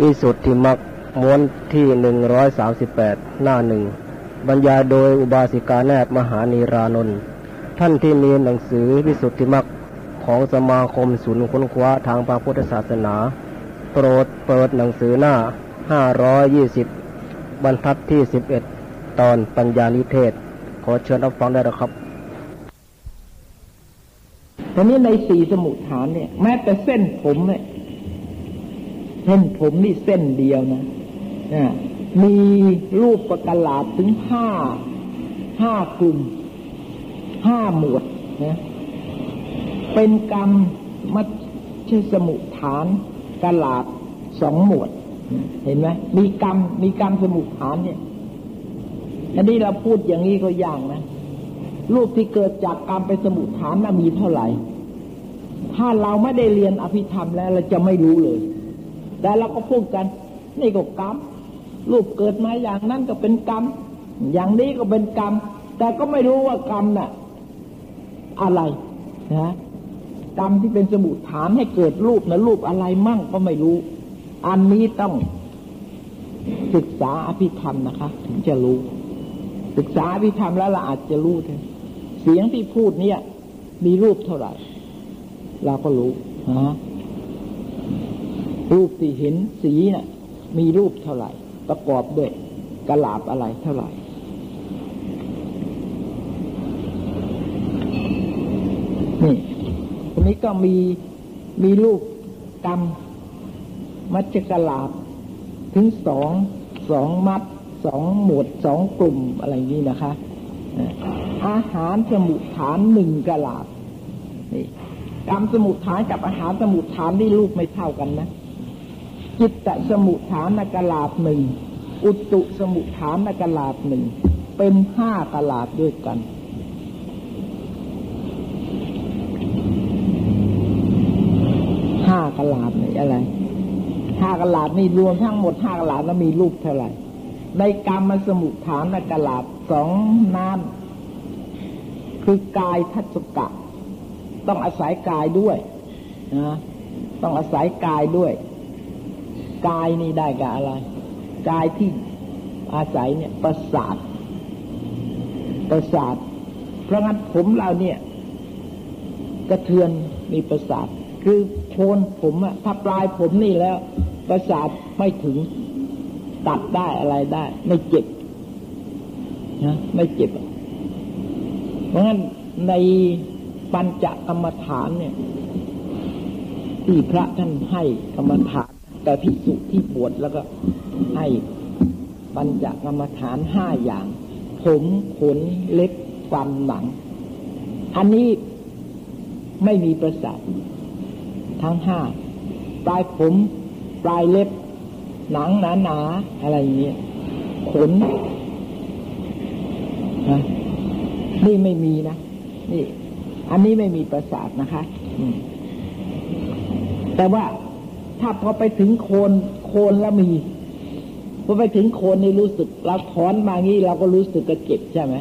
วิสุทธิมักม้วนที่หนึ่งร้อยสาสิบแปดหน้าหนึ่งบรรยายโดยอุบาสิกาแนบมหานีรานนท์ท่านที่มีหนังสือวิสุทธิมักของสมาคมศูนย์ค้นคว้าทางพระพุทธศาสนา โปรดเปิดหนังสือหน้าห้าร้อยยี่สิบบรรทัดที่สิบเอ็ดตอนปัญญานิเทศ ขอเชิญรับฟังได้แล้วครับทีนี้ในสี่สมุทฐานเนี่ย แม้แต่เส้นผมเนี่ย เส้นผมนี่เส้นเดียวนะนะมีรูปประกาศถึงห้าห้ากลุ่มห้าหมวดนะเป็นกรรมมัชชสมุทฐานกลาดสองหมวด เห็นไหมมีกรรมมีกรรมสมุทฐานเนี่ยอันนี้เราพูดอย่างนี้ก็ย่างนะรูปที่เกิดจากกรรมเป็นสมุทฐานน่ะมีเท่าไหร่ ถ้าเราไม่ได้เรียนอภิธรรมแล้วเราจะไม่รู้เลย แต่เราก็พูดกัน นี่ก็กรรมรูปเกิดมาอย่างนั้นก็เป็นกรรม อย่างนี้ก็เป็นกรรม แต่ก็ไม่รู้ว่ากรรมน่ะ อะไรนะกรรมที่เป็นสมุทฐานให้เกิดรูปนะรูปอะไรมั่งก็ไม่รู้ อันนี้ต้องศึกษาอภิธรรมนะคะ ถึงจะรู้ ศึกษาอภิธรรมแล้วเราอาจจะรู้เเสียงที่พูดเนี่ย มีรูปเท่าไหร่ เราก็รู้นะ รูปที่เห็นสีนะ่ะ มีรูปเท่าไหร่ ประกอบด้วยกระลาบอะไรเท่าไหร่ นี่ตรงนี้ก็มีมีรูปกรรม มัจจกลาบ ถึงสองสองมัดสองหมวดสองกลุ่มอะไรนี้นะคะ อาหารสมุทฐานหนึ่งกลาบนี่กรรมสมุทฐานกับอาหารสมุทฐานนี่ลูกไม่เท่ากันนะ จิตตสมุทฐานกลาบหนึ่งอุตุสมุทฐานกลาบหนึ่งเป็นห้ากลาบด้วยกัน ห้ากลาบนี่อะไรห้ากลาบนี่รวมทั้งหมดห้ากลาบแล้วมีรูปเท่าไหร่ ในกรรมสมุทฐานกลาบสองน้ำคือกายทัศกะ ต้องอาศัยกายด้วยนะต้องอาศัยกายด้วย กายนี่ได้กับอะไร กายที่อาศัยเนี่ยประสาทประสาท เพราะงั้นผมเราเนี่ย กระเทือนมีประสาท คือโคนผมอะถ้าปลายผมนี่แล้ว ประสาทไม่ถึงตัดได้อะไรได้ ไม่เจ็บนะไม่เจ็บ เพราะฉะนั้นในปัญจกรรมฐานเนี่ย ที่พระท่านให้กรรมฐาน แต่พิสุที่บวชแล้วก็ให้ปัญจกรรมฐานห้าอย่าง ผมขนเล็บฟันหนัง อันนี้ไม่มีประสาททั้งห้าปลายผม ปลายเล็บ หนังหนาหนาอะไรเงี้ยขนนะนี่ไม่มีนะนี่ อันนี้ไม่มีประสาทนะคะแต่ว่า ถ้าพอไปถึงโคนโคนแล้วมีพอไปถึงโคนนี่รู้สึกเราถอนมางี้เราก็รู้สึกกระเจ็บใช่ไหม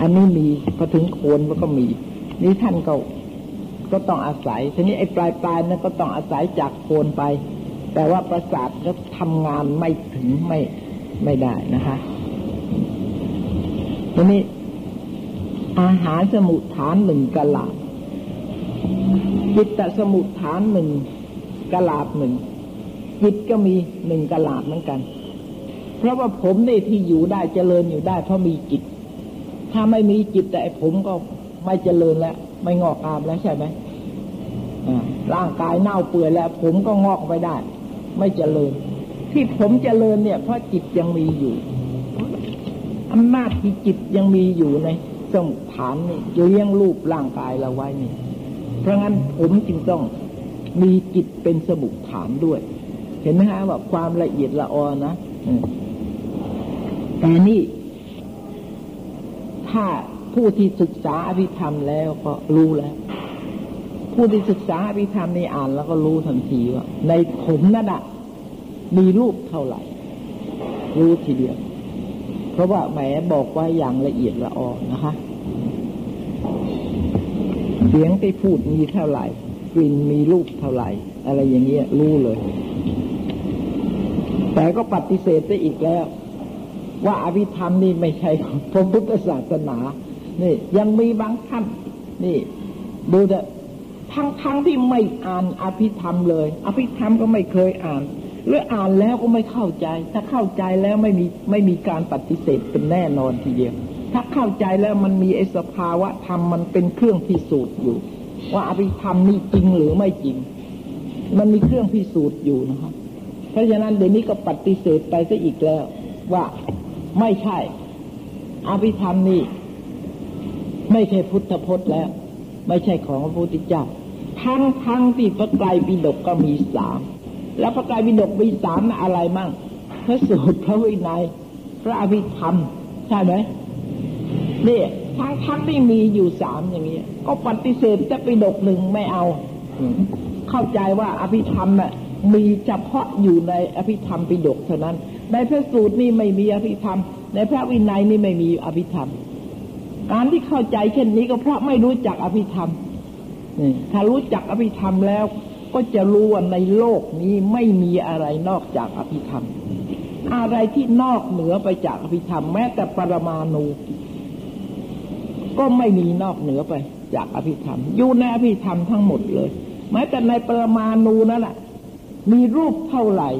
อันนี้มีพอถึงโคนมันก็มี นี่ท่านก็ก็ต้องอาศัยทีนี้ไอ้ปลายปลายนั้นก็ต้องอาศัยจากโคนไป แต่ว่าประสาทก็ทำงานไม่ถึงไม่ไม่ได้นะคะทีนี้อาหารสมุทฐานหนึ่งกะลา จิตตสมุทฐานหนึ่งกะลาบหนึ่งจิตก็มีหนึ่งกะลาบเหมือนกัน เพราะว่าผมนี่ที่อยู่ได้เจริญอยู่ได้เพราะมีจิต ถ้าไม่มีจิตแต่ผมก็ไม่เจริญแล้ว ไม่งอกงามแล้วใช่ไหมร่างกายเน่าเปื่อยแล้ว ผมก็งอกไปได้ ไม่เจริญ ที่ผมเจริญเนี่ย เพราะจิตยังมีอยู่อำนาจที่จิตยังมีอยู่ในสมุทฐานนี่จะเลี้ยงรูปร่างกายเราไว้นี่ เพราะงั้นผมจึงต้องมีจิตเป็นสมุขฐานด้วย เห็นไหมฮะว่าความละเอียดละออนะแต่นี่ถ้าผู้ที่ศึกษาอภิธรรมแล้วก็รู้แล้ว ผู้ที่ศึกษาอภิธรรมนี่อ่านแล้วก็รู้ทันทีว่า ในผมนั่นอะมีรูปเท่าไหร่ รู้ทีเดียว เพราะว่าแหมบอกว่าอย่างละเอียดละออนะคะ เสียงที่พูดมีเท่าไหร่กลิ่นมีรูปเท่าไหร่ อะไรอย่างเงี้ยรู้เลย แต่ก็ปฏิเสธไปอีกแล้ว ว่าอภิธรรมนี่ไม่ใช่พระพุทธศาสนา นี่ ยังมีบางท่าน นี่ ดูเถอะทั้งทั้งที่ไม่อ่านอภิธรรมเลย อภิธรรมก็ไม่เคยอ่าน หรืออ่านแล้วก็ไม่เข้าใจ ถ้าเข้าใจแล้วไม่มีไม่มีการปฏิเสธเป็นแน่นอนทีเดียว ถ้าเข้าใจแล้วมันมีไอ้สภาวะธรรมมันเป็นเครื่องพิสูจน์อยู่ ว่าอภิธรรมนี่จริงหรือไม่จริง มันมีเครื่องพิสูจน์อยู่นะครับเพราะฉะนั้นเดี๋ยวนี้ก็ปฏิเสธไปซะอีกแล้ว ว่าไม่ใช่ อภิธรรมนี่ไม่ใช่พุทธพจน์แล้ว ไม่ใช่ของพระพุทธเจ้าทั้งทั้งที่พระไตรปิฎกก็มีสามแล้วพระไตรปิฎกมีสามอะไรมั่งพระสูตรพระวินัย พระอภิธรรม ใช่ไหม นี่ทั้งทั้งที่มีอยู่สามอย่างนี้ก็ปฏิเสธจะปิฎกหนึ่งไม่เอา เข้าใจว่าอภิธรรมน่ะมีเฉพาะอยู่ในอภิธรรมปิฎกเท่านั้น ในพระสูตรนี่ไม่มีอภิธรรม ในพระวินัยนี่ไม่มีอภิธรรม การที่เข้าใจเช่นนี้ก็เพราะไม่รู้จักอภิธรรมถ้ารู้จักอภิธรรมแล้วก็จะรู้ว่าในโลกนี้ไม่มีอะไรนอกจากอภิธรรม อะไรที่นอกเหนือไปจากอภิธรรม แม้แต่ปรมาณู ก็ไม่มีนอกเหนือไป จากอภิธรรม อยู่ในอภิธรรมทั้งหมดเลยแม้แต่ในปรมาณูนั่นแหละมีรูปเท่าไหร่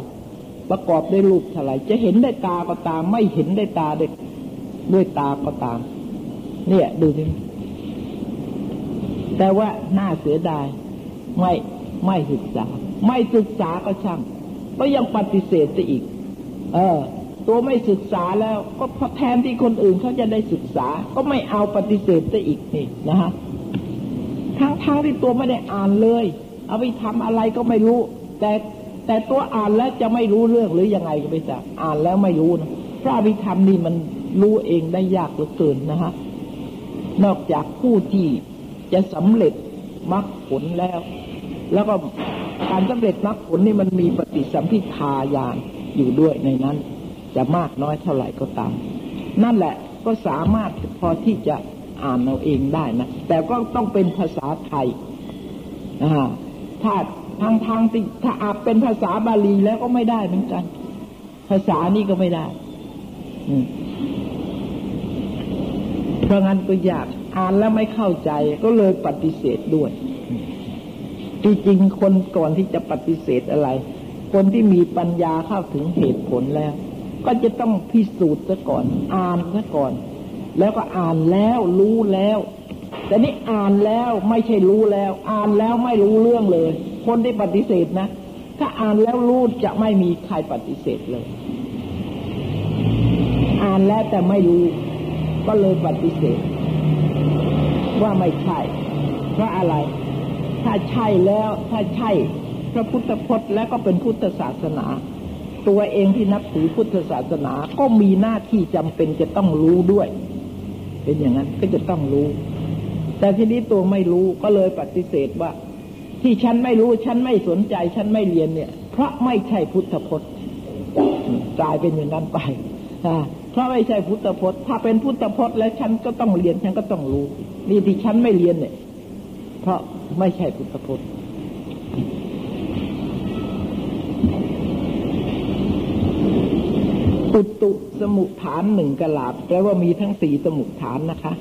ประกอบด้วยรูปเท่าไหร่ จะเห็นได้ตาก็ตาม ไม่เห็นได้ตาด้วยด้วยตาก็ตาม เนี่ยดูสิแต่ว่าน่าเสียดาย ไม่ไม่ศึกษา ไม่ศึกษาก็ช่าง ก็ยังปฏิเสธไปอีก เออ ตัวไม่ศึกษาแล้ว ก็แทนที่คนอื่นเขาจะได้ศึกษา ก็ไม่เอาปฏิเสธไปอีกนี่นะฮะทั้งทั้งที่ตัวไม่ได้อ่านเลย เอาไปทำอะไรก็ไม่รู้ แต่แต่ตัวอ่านแล้วจะไม่รู้เรื่องหรือยังไงก็ไม่ทราบอ่านแล้วไม่รู้นะพระอภิธรรมนี่มันรู้เองได้ยากเหลือเกินนะฮะนอกจากผู้ที่จะสำเร็จมรรคผลแล้ว แล้วก็การสำเร็จมรรคผลนี่มันมีปฏิสัมพิทาญาณอยู่ด้วยในนั้น จะมากน้อยเท่าไหร่ก็ตาม นั่นแหละก็สามารถพอที่จะอ่านเอาเองได้นะ แต่ก็ต้องเป็นภาษาไทยถ้าทางทางที่ถ้าอาจเป็นภาษาบาลีแล้วก็ไม่ได้เหมือนกัน ภาษานี้ก็ไม่ได้เพราะงั้นก็อยากอ่านแล้วไม่เข้าใจก็เลยปฏิเสธด้วยจริงๆคนก่อนที่จะปฏิเสธอะไร คนที่มีปัญญาเข้าถึงเหตุผลแล้ว ก็จะต้องพิสูจน์ซะก่อน อ่านซะก่อน แล้วก็อ่านแล้วรู้แล้วแต่นี่อ่านแล้วไม่ใช่รู้แล้ว อ่านแล้วไม่รู้เรื่องเลย คนที่ปฏิเสธนะถ้าอ่านแล้วรู้จะไม่มีใครปฏิเสธเลย อ่านแล้วแต่ไม่รู้ ก็เลยปฏิเสธ ว่าไม่ใช่เพราะอะไร ถ้าใช่แล้ว ถ้าใช่ พระพุทธพจน์แล้วก็เป็นพุทธศาสนา ตัวเองที่นับถือพุทธศาสนาก็มีหน้าที่จำเป็นจะต้องรู้ด้วย เป็นอย่างนั้นก็จะต้องรู้ แต่ทีนี้ตัวไม่รู้ก็เลยปฏิเสธว่า ที่ฉันไม่รู้ฉันไม่สนใจ ฉันไม่เรียนเนี่ย เพราะไม่ใช่พุทธพจน์กลายเป็นอย่างนั้นไปเพราะไม่ใช่พุทธพจน์ ถ้าเป็นพุทธพจน์ แล้วฉันก็ต้องเรียนฉันก็ต้องรู้ นี่ที่ฉันไม่เรียนเนี่ย เพราะไม่ใช่พุทธพจน์ อุตุสมุฐานหนึ่งกลาบแปลว่ามีทั้งสี่สมุฐานนะคะ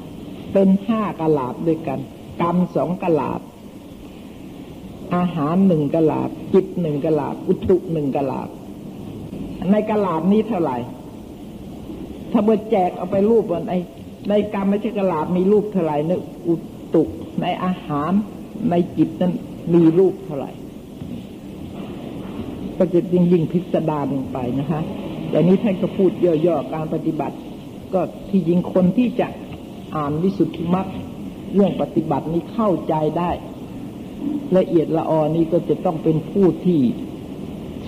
เป็นห้ากลาบด้วยกัน กรรมสองกลาบ อาหารหนึ่งกลาบ จิตหนึ่งกลาบ อุตุหนึ่งกลาบ ในกลาบนี้เท่าไหร่ ถ้าเบอแจกเอาไปรูปวันไอในกรรมไม่ใช่กลาบมีรูปเท่าไหร่ในอุตุในอาหารในจิตนั้นมีรูปเท่าไหร่ก็จะยิ่งยิ่งพิสดารลงไปนะคะ แต่นี้ท่านก็พูดย่อๆการปฏิบัติ ก็ที่ยิงคนที่จะอ่านวิสุทธิมรรคเรื่องปฏิบัตินี้เข้าใจได้ ละเอียดละออนี่ก็จะต้องเป็นผู้ที่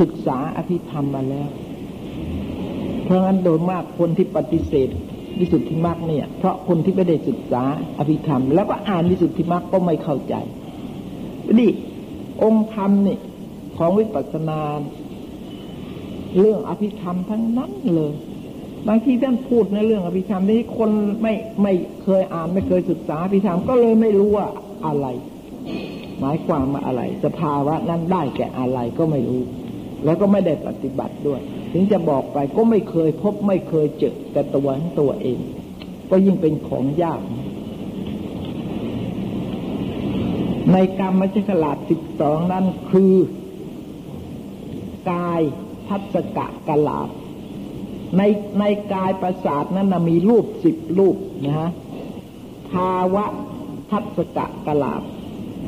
ศึกษาอภิธรรมมาแล้ว เพราะงั้นโดยมากคนที่ปฏิเสธวิสุทธิมรรคเนี่ย เพราะคนที่ไม่ได้ศึกษาอภิธรรม แล้วก็อ่านวิสุทธิมรรคก็ไม่เข้าใจนี่องค์ธรรมนี่ของวิปัสสนา เรื่องอภิธรรมทั้งนั้นเลย บางทีท่านพูดในเรื่องอภิธรรมที่คนไม่ไม่เคยอ่านไม่เคยศึกษาอภิธรรมก็เลยไม่รู้ว่าอะไร หมายความว่าอะไร สภาวะนั้นได้แก่อะไรก็ไม่รู้ แล้วก็ไม่ได้ปฏิบัติด้วย ถึงจะบอกไปก็ไม่เคยพบไม่เคยเจอแต่ตัวตัวเอง ก็ยิ่งเป็นของยากในกรรมมัชฉลาดสิบสองนั้นคือกาย ทัศกะกลาบในในกายประสาทนั้นมีรูปสิบรูปนะฮะภาวะทัศกะกลาบ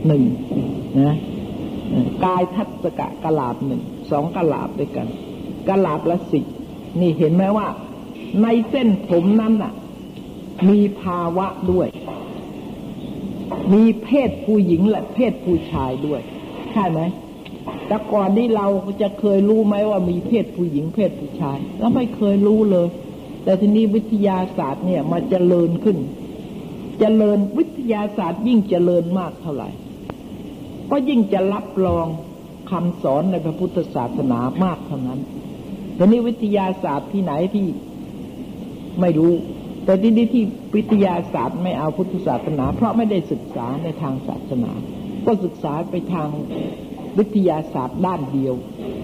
หนึ่งนะกายทัศกะกลาบหนึ่งสองกลาบด้วยกันกลาบละสิบนี่เห็นไหมว่า ในเส้นผมนั้นน่ะ มีภาวะด้วย มีเพศผู้หญิงและเพศผู้ชายด้วย ใช่ไหม แต่ก่อนนี้เราจะเคยรู้ไหมว่ามีเพศผู้หญิงเพศผู้ชายเราไม่เคยรู้เลย แต่ทีนี้วิทยาศาสตร์เนี่ยมาเจริญขึ้น เจริญวิทยาศาสตร์ยิ่งเจริญมากเท่าไหร่ ก็ยิ่งจะรับรองคำสอนในพระพุทธศาสนามากเท่านั้นทีนี้วิทยาศาสตร์ที่ไหนที่ไม่รู้ แต่ที่นี้ที่วิทยาศาสตร์ไม่เอาพุทธศาสนา เพราะไม่ได้ศึกษาในทางศาสนา ก็ศึกษาไปทาง วิทยาศาสตร์ด้านเดียว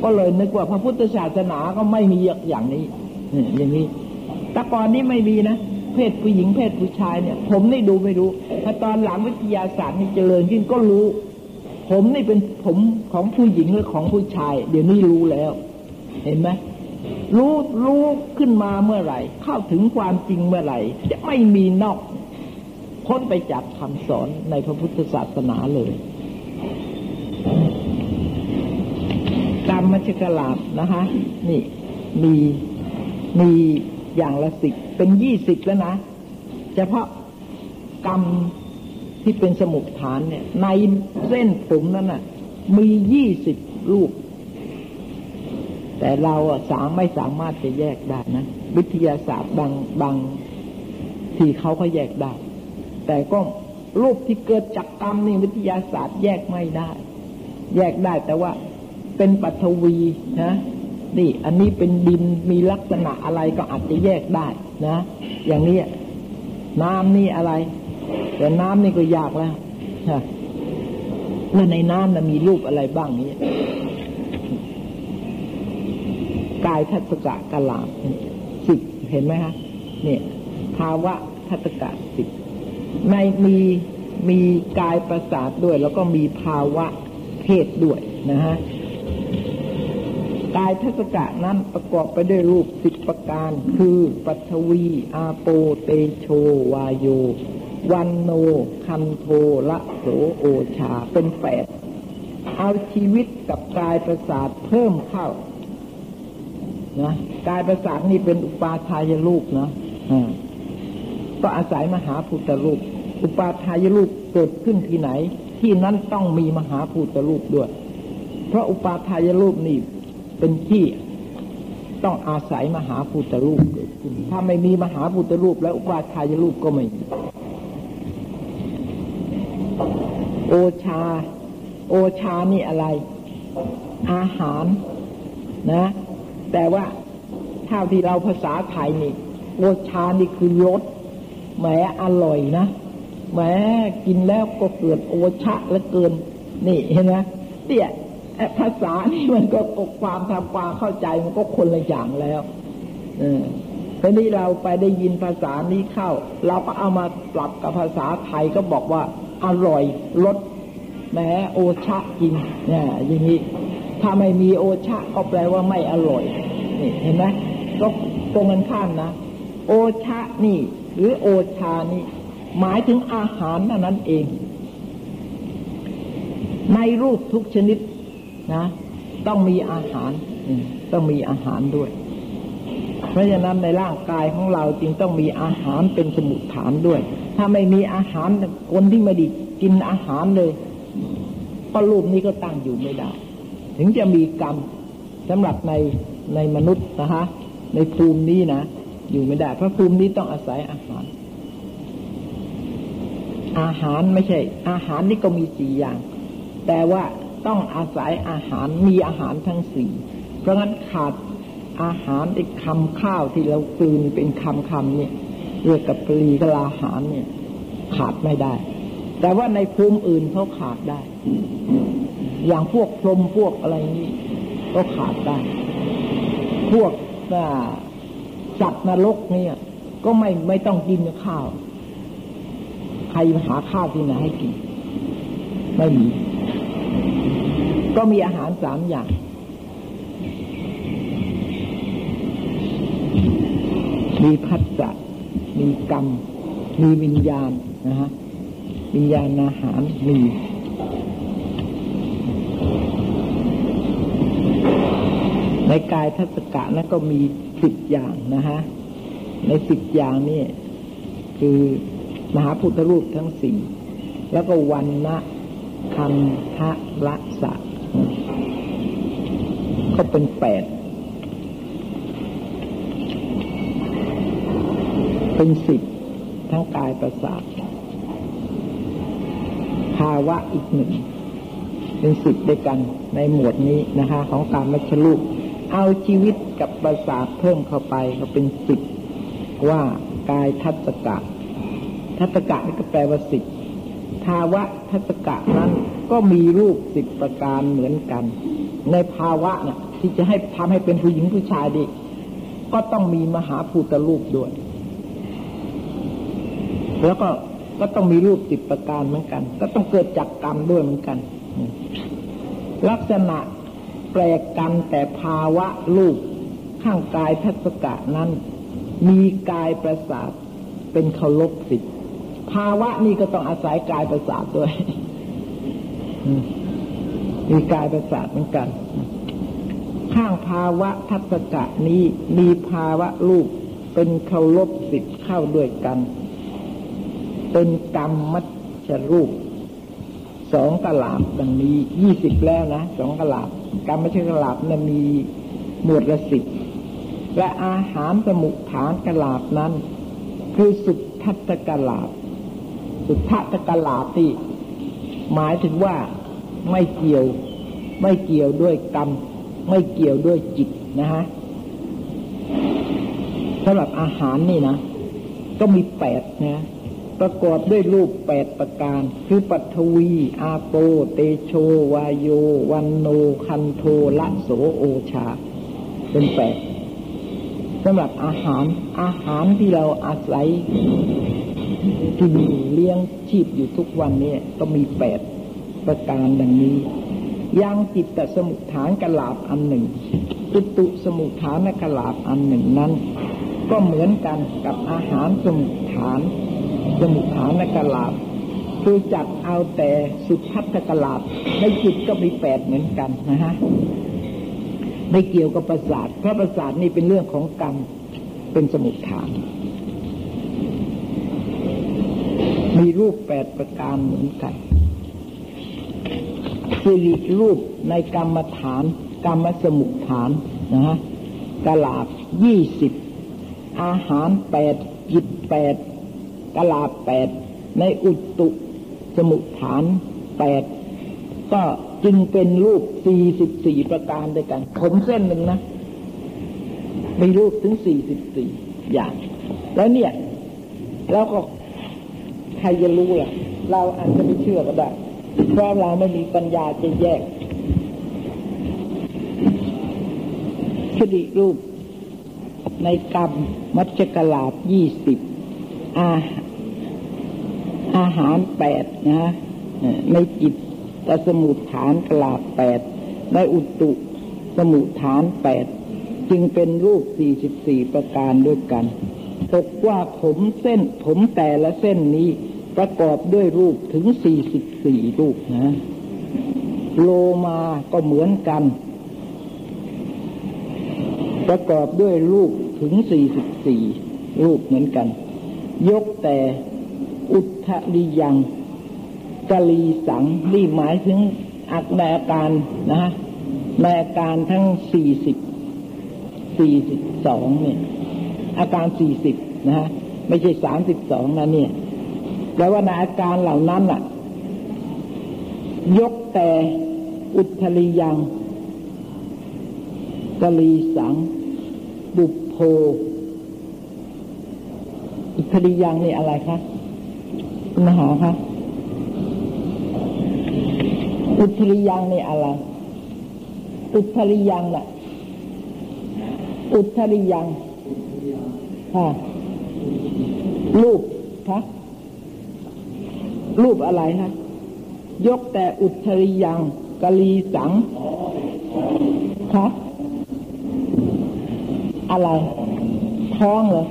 ก็เลยนึกว่าพระพุทธศาสนาก็ไม่มีอย่างนี้อย่างนี้แต่ก่อนนี้ไม่มีนะเพศผู้หญิงเพศผู้ชายเนี่ย ผมนี่ดูไม่รู้ถ้าตอนหลังวิทยาศาสตร์นี่เจริญขึ้นก็รู้ ผมนี่เป็นผมของผู้หญิงหรือของผู้ชาย เดี๋ยวนี้รู้แล้ว เห็นไหมรู้รู้ขึ้นมาเมื่อไหร่ เข้าถึงความจริงเมื่อไหร่ จะไม่มีนอกพ้นไปจากคำสอนในพระพุทธศาสนาเลย กรรมมชกลาบนะคะ นี่มีมีอย่างละสิบเป็นยี่สิบแล้วนะ เฉพาะกรรมที่เป็นสมุดฐานเนี่ย ในเส้นผมนั้นน่ะ มียี่สิบรูป แต่เราอะสามไม่สามารถจะแยกได้นะ วิทยาศาสตร์บางบางที่เขาก็แยกได้ แต่ก็รูปที่เกิดจากกรรมนี่วิทยาศาสตร์แยกไม่ได้ แยกได้แต่ว่า เป็นปัทวีนะนี่อันนี้เป็นดินมีลักษณะอะไรก็อาจจะแยกได้นะ อย่างนี้น้ำนี่อะไร แต่น้ำนี่ก็ยากแล้วฮะว่าในน้ำนะมีรูปอะไรบ้างนี้กายทัศกะกะลาสิบเห็นไหมคะเนี่ยภาวะทัศกะสิบในมีมีกายประสาทด้วย แล้วก็มีภาวะเพศด้วยนะฮะ กายทัศกะนั้นประกอบไปด้วยรูปสิบประการ คือปัทวี อาโปเตโช วาโย วันโน คันโทละโสโอชาเป็นแปดเอาชีวิตกับกายประสาทเพิ่มเข้านะกายประสาทนี่เป็นอุปาทายรูปนะก็อาศัยมหาพุทธรูป อุปาทายรูปเกิดขึ้นที่ไหน ที่นั้นต้องมีมหาพุทธรูปด้วย เพราะอุปาทายรูปนี่ เป็นที่ต้องอาศัยมหาพุทธรูปเกิดขึ้น ถ้าไม่มีมหาพุทธรูปแล้วอุปาทายรูปก็ไม่มีโอชา โอชานี่อะไร อาหารนะ แต่ว่าเท่าที่เราภาษาไทยนี่โอชานี่คือรสแหมอร่อยนะแหมกินแล้วก็เกิดโอชะแล้วเกิน นี่เห็นไหมเตี่ย ภาษานี่มันก็ความทำความเข้าใจมันก็คนละอย่างแล้วเออทีนี้เราไปได้ยินภาษานี้เข้า เราก็เอามาปรับกับภาษาไทยก็บอกว่าอร่อยรสแหมโอชะกินเนี่ยอย่างนี้ถ้าไม่มีโอชะก็แปลว่าไม่อร่อยนี่เห็นไหมก็ตรงกันข้ามนะ โอชะนี่ หรือโอชานี่ หมายถึงอาหารนั่นเอง ในรูปทุกชนิด นะ ต้องมีอาหารต้องมีอาหารด้วย เพราะฉะนั้นในร่างกายของเราจรึงต้องมีอาหารเป็นสมุดฐานด้วย ถ้าไม่มีอาหารคนที่ไม่ได้กินอาหารเลยก็รูปนี้ก็ตั้งอยู่ไม่ได้ ถึงจะมีกรรมสำหรับในในมนุษย์นะฮะในภูมินี้นะอยู่ไม่ได้ เพราะภูมินี้ต้องอาศัยอาหาร อาหารไม่ใช่ อาหารนี่ก็มีสี่อย่าง แต่ว่า ต้องอาศัยอาหารมีอาหารทั้งสี่เพราะงั้นขาดอาหารอีกคำข้าวที่เรากลืนเป็นคำคำเนี่ยเรียกกับปรีกลาหารเนี่ย ขาดไม่ได้ แต่ว่าในภูมิอื่นเขาขาดได้ อย่างพวกพรมพวกอะไรนี้ ก็ขาดได้ พวกสัตว์นรกเนี่ย ก็ไม่ไม่ต้องกินข้าว ใครหาข้าวที่ไหนให้กิน ไม่มี ก็มีอาหารสามอย่าง มีพัฒจะมีกรรม มีวิญญาณนะฮะวิญญาณอาหารมีในกายทัศกะนั้นก็มีสิบอย่างนะฮะ ในสิบอย่างนี่คือมหาพุทธรูปทั้งสี่แล้วก็วันนะคันทะละสะ ก็เป็นแปด เป็นสิบทั้งกายประสาทภาวะอีกหนึ่ง เป็นสิบด้วยกันในหมวดนี้นะคะ ของการมัชลูกเอาชีวิตกับประสาทเพิ่มเข้าไปก็เป็นสิบว่ากายทัศกะ ทัศกะนี่ก็แปลว่าสิบ ภาวะทัศกะนั้นก็มีรูปสิบประการเหมือนกัน ในภาวะนะ่ะที่จะให้ทำให้เป็นผู้หญิงผู้ชายดี ก็ต้องมีมหาภูตรูปด้วย แล้วก็ก็ต้องมีรูปสิบประการเหมือนกัน ก็ต้องเกิดจากกรรมด้วยเหมือนกัน ลักษณะแปลกกันแต่ภาวะรูปข้างกายทัศกะนั้น มีกายประสาทเป็นเคารพสิทธิ ภาวะนี้ก็ต้องอาศัยกายประสาทด้วยมีกายประสาทเหมือนกัน ข้างภาวะทัศกะนี้มีภาวะรูปเป็นเคารพสิทธิ์เข้าด้วยกัน เป็นกรรมมัชรูปสองกลาบดังนี้ยี่สิบแล้วนะสองกลาบกรรมม่ใช่กลาบนะมีหมวดละสิบและอาหารสมุฐานกลาบนั้น คือสุทัตกลาบ สุทัตกลาบที่หมายถึงว่าไม่เกี่ยวไม่เกี่ยวด้วยกรรม ไม่เกี่ยวด้วยจิตนะฮะสำหรับอาหารนี่นะก็มีแปดนะประกอบด้วยรูปแปดประการ คือปัทวี อาโป เตโช วายโย วันโน คันโทละโสโอชา เป็นแปดสำหรับอาหารอาหารที่เราอาศัย กินเลี้ยงชีพอยู่ทุกวันนี้ก็มีแปดประการดังนี้ยังจิตตสมุทฐานกลาบอันหนึ่งตุตุสมุทฐานกลาบอันหนึ่งนั้น ก็เหมือนกันกับอาหารสมุทฐาน สมุทฐานกลาบคือจัดเอาแต่สุทัศกลาบในจิตก็มีแปดเหมือนกันนะฮะไม่เกี่ยวกับประสาทเพราะประสาทนี่เป็นเรื่องของกรรมเป็นสมุทฐาน มีรูปแปดประการเหมือนกันสิริรูปในกรรมฐาน กรรมสมุทฐานนะฮะกลาบยี่สิบอาหารแปดจิตแปดกลาแปดในอุตุสมุทฐานแปดก็จึงเป็นรูปสี่สิบสี่ประการด้วยกัน ผมเส้นหนึ่งนะ มีรูปถึงสี่สิบสี่อย่าง แล้วเนี่ย แล้วก็ ใครจะรู้ล่ะ เราอาจจะไม่เชื่อก็ได้ เพราะเราไม่มีปัญญาจะแยกคดีรูป ในกรรมมัจกลาบยี่สิบอาอาหารแปดนะ ในจิตตสมุทฐานกลาบแปดในอุตุสมุทฐานแปดจึงเป็นรูปสี่สิบสี่ประการด้วยกันตกว่าผมเส้น ผมแต่ละเส้นนี้ ประกอบด้วยรูปถึงสี่สิบสี่รูปนะ โลมาก็เหมือนกัน ประกอบด้วยรูปถึงสี่สิบสี่รูปเหมือนกัน ยกแต่อุทะลิยังกะลีสังนี่หมายถึงอักในอาการนะฮะในอาการทั้งสี่สิบสี่สิบสองเนี่ย อาการสี่สิบนะฮะไม่ใช่สามสิบสองนะเนี่ย แปลว่าในอาการเหล่านั้นอะ ยกแต่อุทลิยังกลีสัง บุพโพอิคดียังนี่อะไรคะคุณมหาคะอุทริยังนี่อะไร อุทริยังน่ะ อุทริยังค่ะรูปคะ รูปอะไรคะยกแต่อุทริยังกะลีสังคะอะไร ท้องเหรอ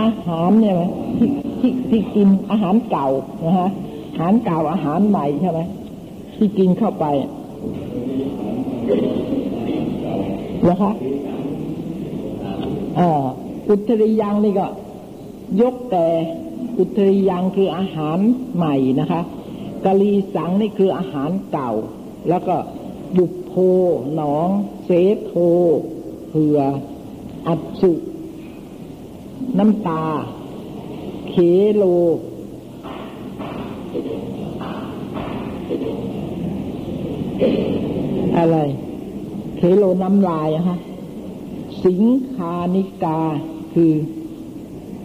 อาหารเนี่ยไหมที่ที่ที่กินอาหารเก่านะฮะอาหารเก่าอาหารใหม่ใช่ไหมที่กินเข้าไปนะคะอ่าอุตริยังนี่ก็ ยกแต่อุตริยังคืออาหารใหม่นะคะกะลีสังนี่คืออาหารเก่า แล้วก็บุพโพหนองเสโทเผืออัดสุ น้ำตาเขโล อะไรเขโลน้ำลายอะฮะ สิงคานิกาคือ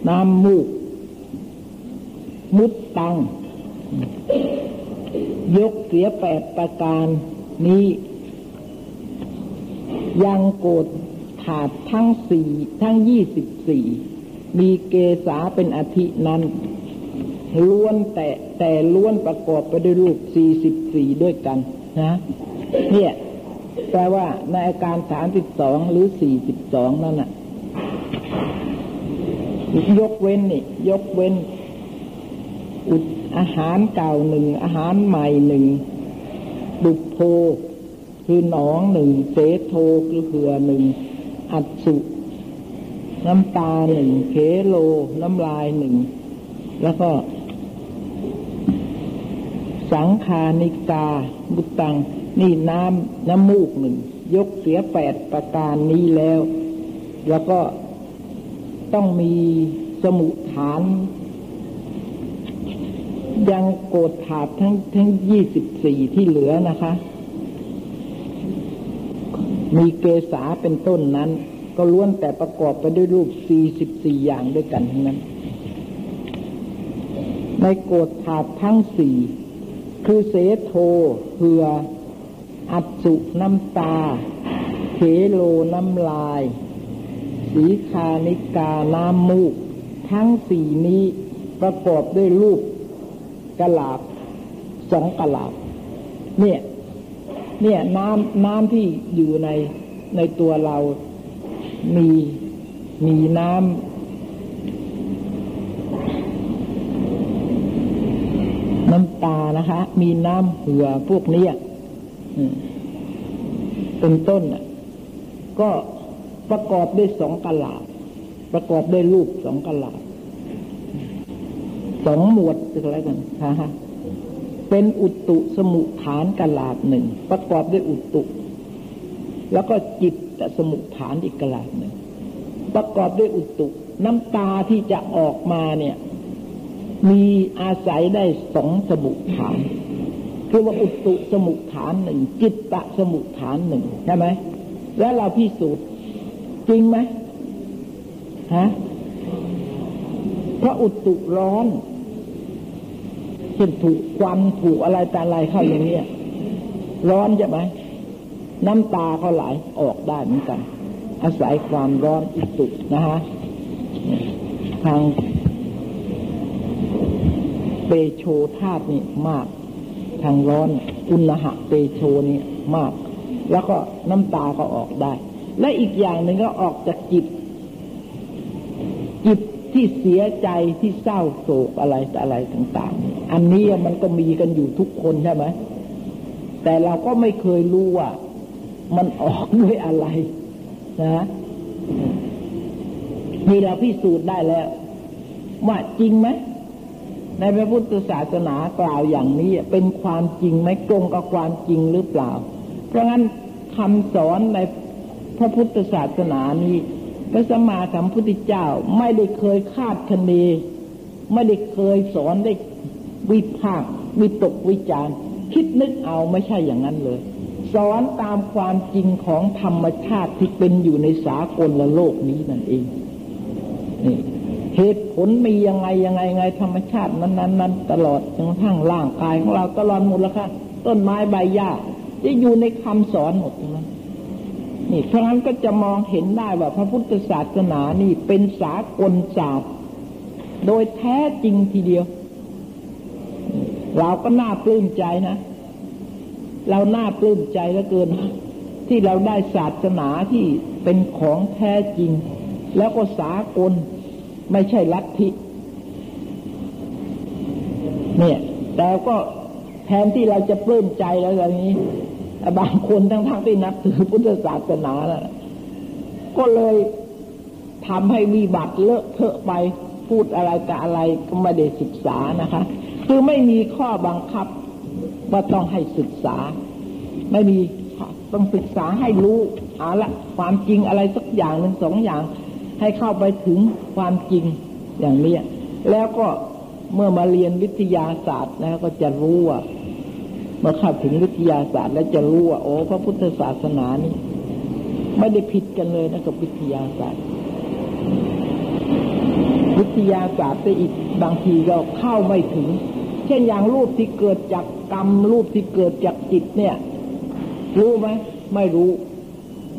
น้ำมูก มุดตัง ยกเสียแปดประการนี้ ยังโกดถาดทั้งสี่ทั้งยี่สิบสี่มีเกษาเป็นอาทินั้น ล้วนแต่แต่ล้วนประกอบไปด้วยรูปสี่สิบสี่ด้วยกันนะเนี่ยแปลว่าในอาการสามสิบสองหรือสี่สิบสองนั่นน่ะ ยกเว้นนี่ ยกเว้น อุดอาหารเก่าหนึ่งอาหารใหม่หนึ่งบุกโพคือหนองหนึ่งเสโทคือเหือหนึ่งอัดสุน้ำตาหนึ่งเขโล น้ำลายหนึ่งแล้วก็ สังคานิกา บุตัง นี่น้ำน้ำมูกหนึ่ง ยกเสียแปดประการนี้แล้ว แล้วก็ต้องมีสมุทฐาน ยังโกดถาดทั้งทั้งยี่สิบสี่ที่เหลือนะคะ มีเกษาเป็นต้นนั้น ก็ล้วนแต่ประกอบไปด้วยรูปสี่สิบสี่อย่างด้วยกันทั้งนั้น ในโกดถาดทั้งสี่คือเสโทเหือ อัสุน้ำตาเขโลน้ำลาย สีคานิกาน้ำมูก ทั้งสี่นี้ประกอบด้วยรูป กะลาบสองกะลาบ เนี่ย เนี่ยน้ำน้ำที่อยู่ในในตัวเรามีมีน้ำน้ำตานะคะ มีน้ำเหือพวกนี้เป็นต้นก็ประกอบด้วยสองกะลาบประกอบด้วยรูปสองกะลาบ สองหมวดอะไรกันฮะเป็นอุตุสมุฐานกลาหนึ่งประกอบด้วยอุตุ แล้วก็จิตสมุฐานอีกกลาหนึ่งประกอบด้วยอุตุ น้ำตาที่จะออกมาเนี่ย มีอาศัยได้สองสมุฐานคือว่าอุตุสมุฐานหนึ่งจิตตะสมุฐานหนึ่งใช่ไหมแล้วเราพิสูจน์จริงไหมฮะเพราะอุตุร้อน ช่นถูกควันถูกอะไรแต่อะไรเข้าอย่างนี้ร้อนใช่ไหมน้ำตาก็ไหลออกได้เหมือนกัน อาศัยความร้อนอุตุนะฮะทางเปโชธาตุนี่มาก ทางร้อนอุณหะเปโชนี่มาก แล้วก็น้ำตาก็ออกได้ และอีกอย่างหนึ่งก็ออกจากจิตจิต ที่เสียใจที่เศร้าโศกอะไรอะไรต่างๆ อันนี้มันก็มีกันอยู่ทุกคนใช่ไหมแต่เราก็ไม่เคยรู้ว่า มันออกด้วยอะไร นะนี่เราพิสูจน์ได้แล้ว ว่าจริงไหมในพระพุทธศาสนากล่าวอย่างนี้เป็นความจริงไหมตรงกับความจริงหรือเปล่า เพราะงั้นคำสอนในพระพุทธศาสนานี้ พระสมมาสัมพุทธเจ้าไม่ได้เคยคาดคะเนไม่ได้เคยสอนได้วิพากวิตกวิจารคิดนึกเอาไม่ใช่อย่างนั้นเลย สอนตามความจริงของธรรมชาติที่เป็นอยู่ในสากลละโลกนี้นั่นเองนี่เหตุผลมียังไงยังไงไงธรรมชาตินั้นนั้นนั้นตลอดจนกระทั่งร่างกายของเราตลอดหมดแล้วค่ะต้นไม้ใบหญ้าจะอยู่ในคำสอนหมดนะ นี่เพราะงั้นก็จะมองเห็นได้ว่าพระพุทธศาสนานี่เป็นสากลศาสตร์โดยแท้จริงทีเดียว เราก็น่าปลื้มใจนะ เราน่าปลื้มใจเหลือเกิน ที่เราได้ศาสนาที่เป็นของแท้จริง แล้วก็สากลไม่ใช่ลัทธิ เนี่ยแต่ก็แทนที่เราจะปลื้มใจแล้วอย่างนี้ บางคนทั้งๆทที่นับถือพุทธศาสนาแล้วก็เลยทำให้วิบัติเลอะเทอะไปพูดอะไรกับอะไรก็ไม่ได้ศึกษานะคะ คือไม่มีข้อบังคับว่าต้องให้ศึกษา ไม่มีต้องศึกษาให้รู้เอาละความจริงอะไรสักอย่างหนึ่งสองอย่าง ให้เข้าไปถึงความจริงอย่างนี้แล้วก็เมื่อมาเรียนวิทยาศาสตร์แล้วก็จะรู้ว่า เมื่อเข้าถึงวิทยาศาสตร์แล้วจะรู้ว่าโอ้พระพุทธศาสนานี่ไม่ได้ผิดกันเลยนะกับวิทยาศาสตร์ วิทยาศาสตร์แต่อีกบางทีเราเข้าไม่ถึง เช่นอย่างรูปที่เกิดจากกรรมรูปที่เกิดจากจิตเนี่ย รู้ไหมไม่รู้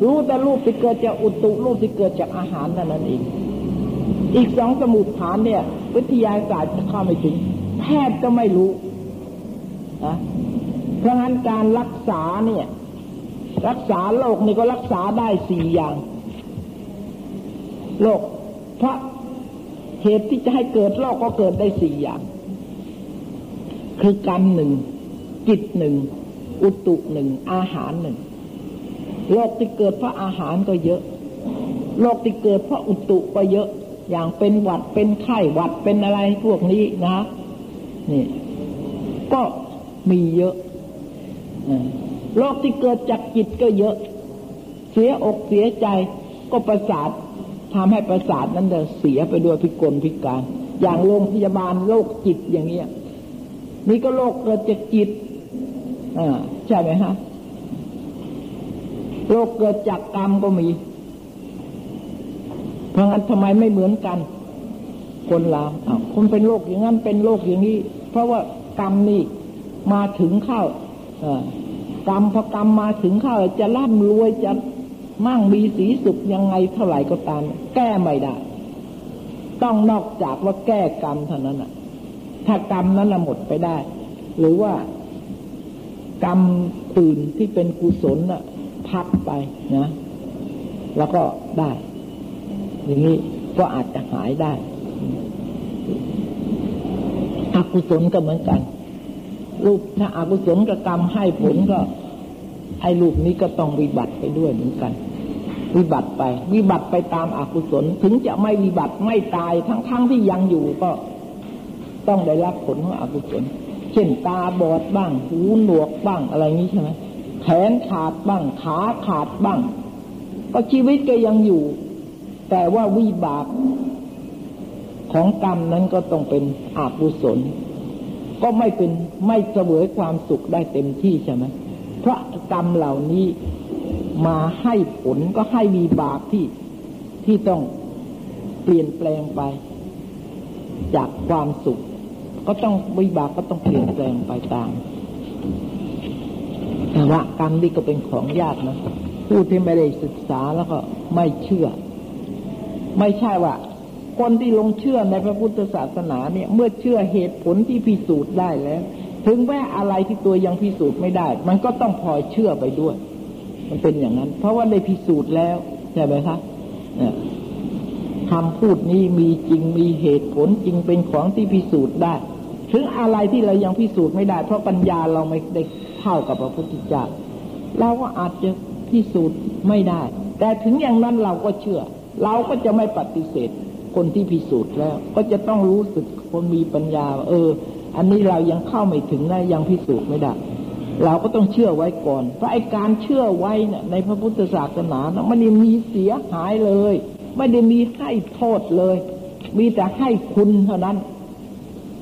รู้แต่รูปที่เกิดจากอุตุรูปที่เกิดจากอาหารนั่นนั่นเองอีกสองสมุดฐานเนี่ย วิทยาศาสตร์เข้าไม่ถึงแพทย์ก็ไม่รู้นะ เพราะงั้นการรักษาเนี่ย รักษาโรคนี่ก็รักษาได้สี่อย่างโรคเพราะเหตุที่จะให้เกิดโรคก็เกิดได้สี่อย่าง คือกรรมหนึ่งจิตหนึ่งอุตุหนึ่งอาหารหนึ่งโรคที่เกิดเพราะอาหารก็เยอะโรคที่เกิดเพราะอุตุก็เยอะ อย่างเป็นหวัดเป็นไข้หวัดเป็นอะไรพวกนี้นะนี่ ก็มีเยอะ โรคที่เกิดจากจิตก็เยอะ เสียอกเสียใจก็ประสาททำให้ประสาทนั้นเดเสียไปด้วยพิกลพิการ อย่างโรงพยาบาลโรคจิตอย่างเนี้ยนี่ก็โรคเกิดจากจิตอ่าใช่ไหมฮะโรคเกิดจากกรรมก็มี เพราะงั้นทำไมไม่เหมือนกัน คนเราอ้าวคนเป็นโรคอย่างนั้นเป็นโรคอย่างนี้ เพราะว่ากรรมนี่มาถึงเข้า กรรมพอกรรมมาถึงข้าจะร่ำรวยจะมั่งมีสีสุขยังไงเท่าไหร่ก็ตาม แก้ไม่ได้ ต้องนอกจากว่าแก้กรรมเท่านั้นอะ ถ้ากรรมนั้นละหมดไปได้ หรือว่ากรรมตื่นที่เป็นกุศลน่ะ พักไปนะแล้วก็ได้ อย่างนี้ก็อาจจะหายได้อกุศลก็เหมือนกัน รูปถ้าอากุศลกรรมให้ผลก็ ไอ้รูปนี้ก็ต้องวิบัติไปด้วยเหมือนกัน วิบัติไป วิบัติไปตามอากุศลถึงจะไม่วิบัติไม่ตายทั้งๆทที่ยังอยู่ก็ ต้องได้รับผลของอกุศลเช่นตาบอดบ้าง หูหนวกบ้างอะไรนี้ใช่ไหมแขนขาดบ้างขาขาดบ้าง ก็ชีวิตก็ยังอยู่ แต่ว่าวิบากของกรรมนั้นก็ต้องเป็นอกุศล ก็ไม่เป็นไม่เสวยความสุขได้เต็มที่ใช่ไหมเพราะกรรมเหล่านี้มาให้ผลก็ให้มีบาปที่ที่ต้องเปลี่ยนแปลงไป จากความสุข ก็ต้องวิบากก็ต้องเปลี่ยนแปลงไปตามแต่ว่ากรรมนี่ก็เป็นของยากนะผู้ที่ไม่ได้ศึกษาแล้วก็ไม่เชื่อ ไม่ใช่ว่า คนที่ลงเชื่อในพระพุทธศาสนาเนี่ย เมื่อเชื่อเหตุผลที่พิสูจน์ได้แล้ว ถึงแม้อะไรที่ตัวยังพิสูจน์ไม่ได้ มันก็ต้องพลอยเชื่อไปด้วย มันเป็นอย่างนั้น เพราะว่าได้พิสูจน์แล้วใช่ไหมคะคำพูดนี้มีจริงมีเหตุผลจริงเป็นของที่พิสูจน์ได้ ถึงอะไรที่เรายังพิสูจน์ไม่ได้ เพราะปัญญาเราไม่ได้เท่ากับพระพุทธเจ้าเราก็อาจจะพิสูจน์ไม่ได้ แต่ถึงอย่างนั้นเราก็เชื่อ เราก็จะไม่ปฏิเสธ คนที่พิสูจน์แล้ว ก็จะต้องรู้สึกคนมีปัญญา เออ อันนี้เรายังเข้าไม่ถึงนะยังพิสูจน์ไม่ได้เราก็ต้องเชื่อไว้ก่อน เพราะไอการเชื่อไว้เนี่ยในพระพุทธศาสนานะมันมีเสียหายเลย ไม่ได้มีให้โทษเลย มีแต่ให้คุณเท่านั้น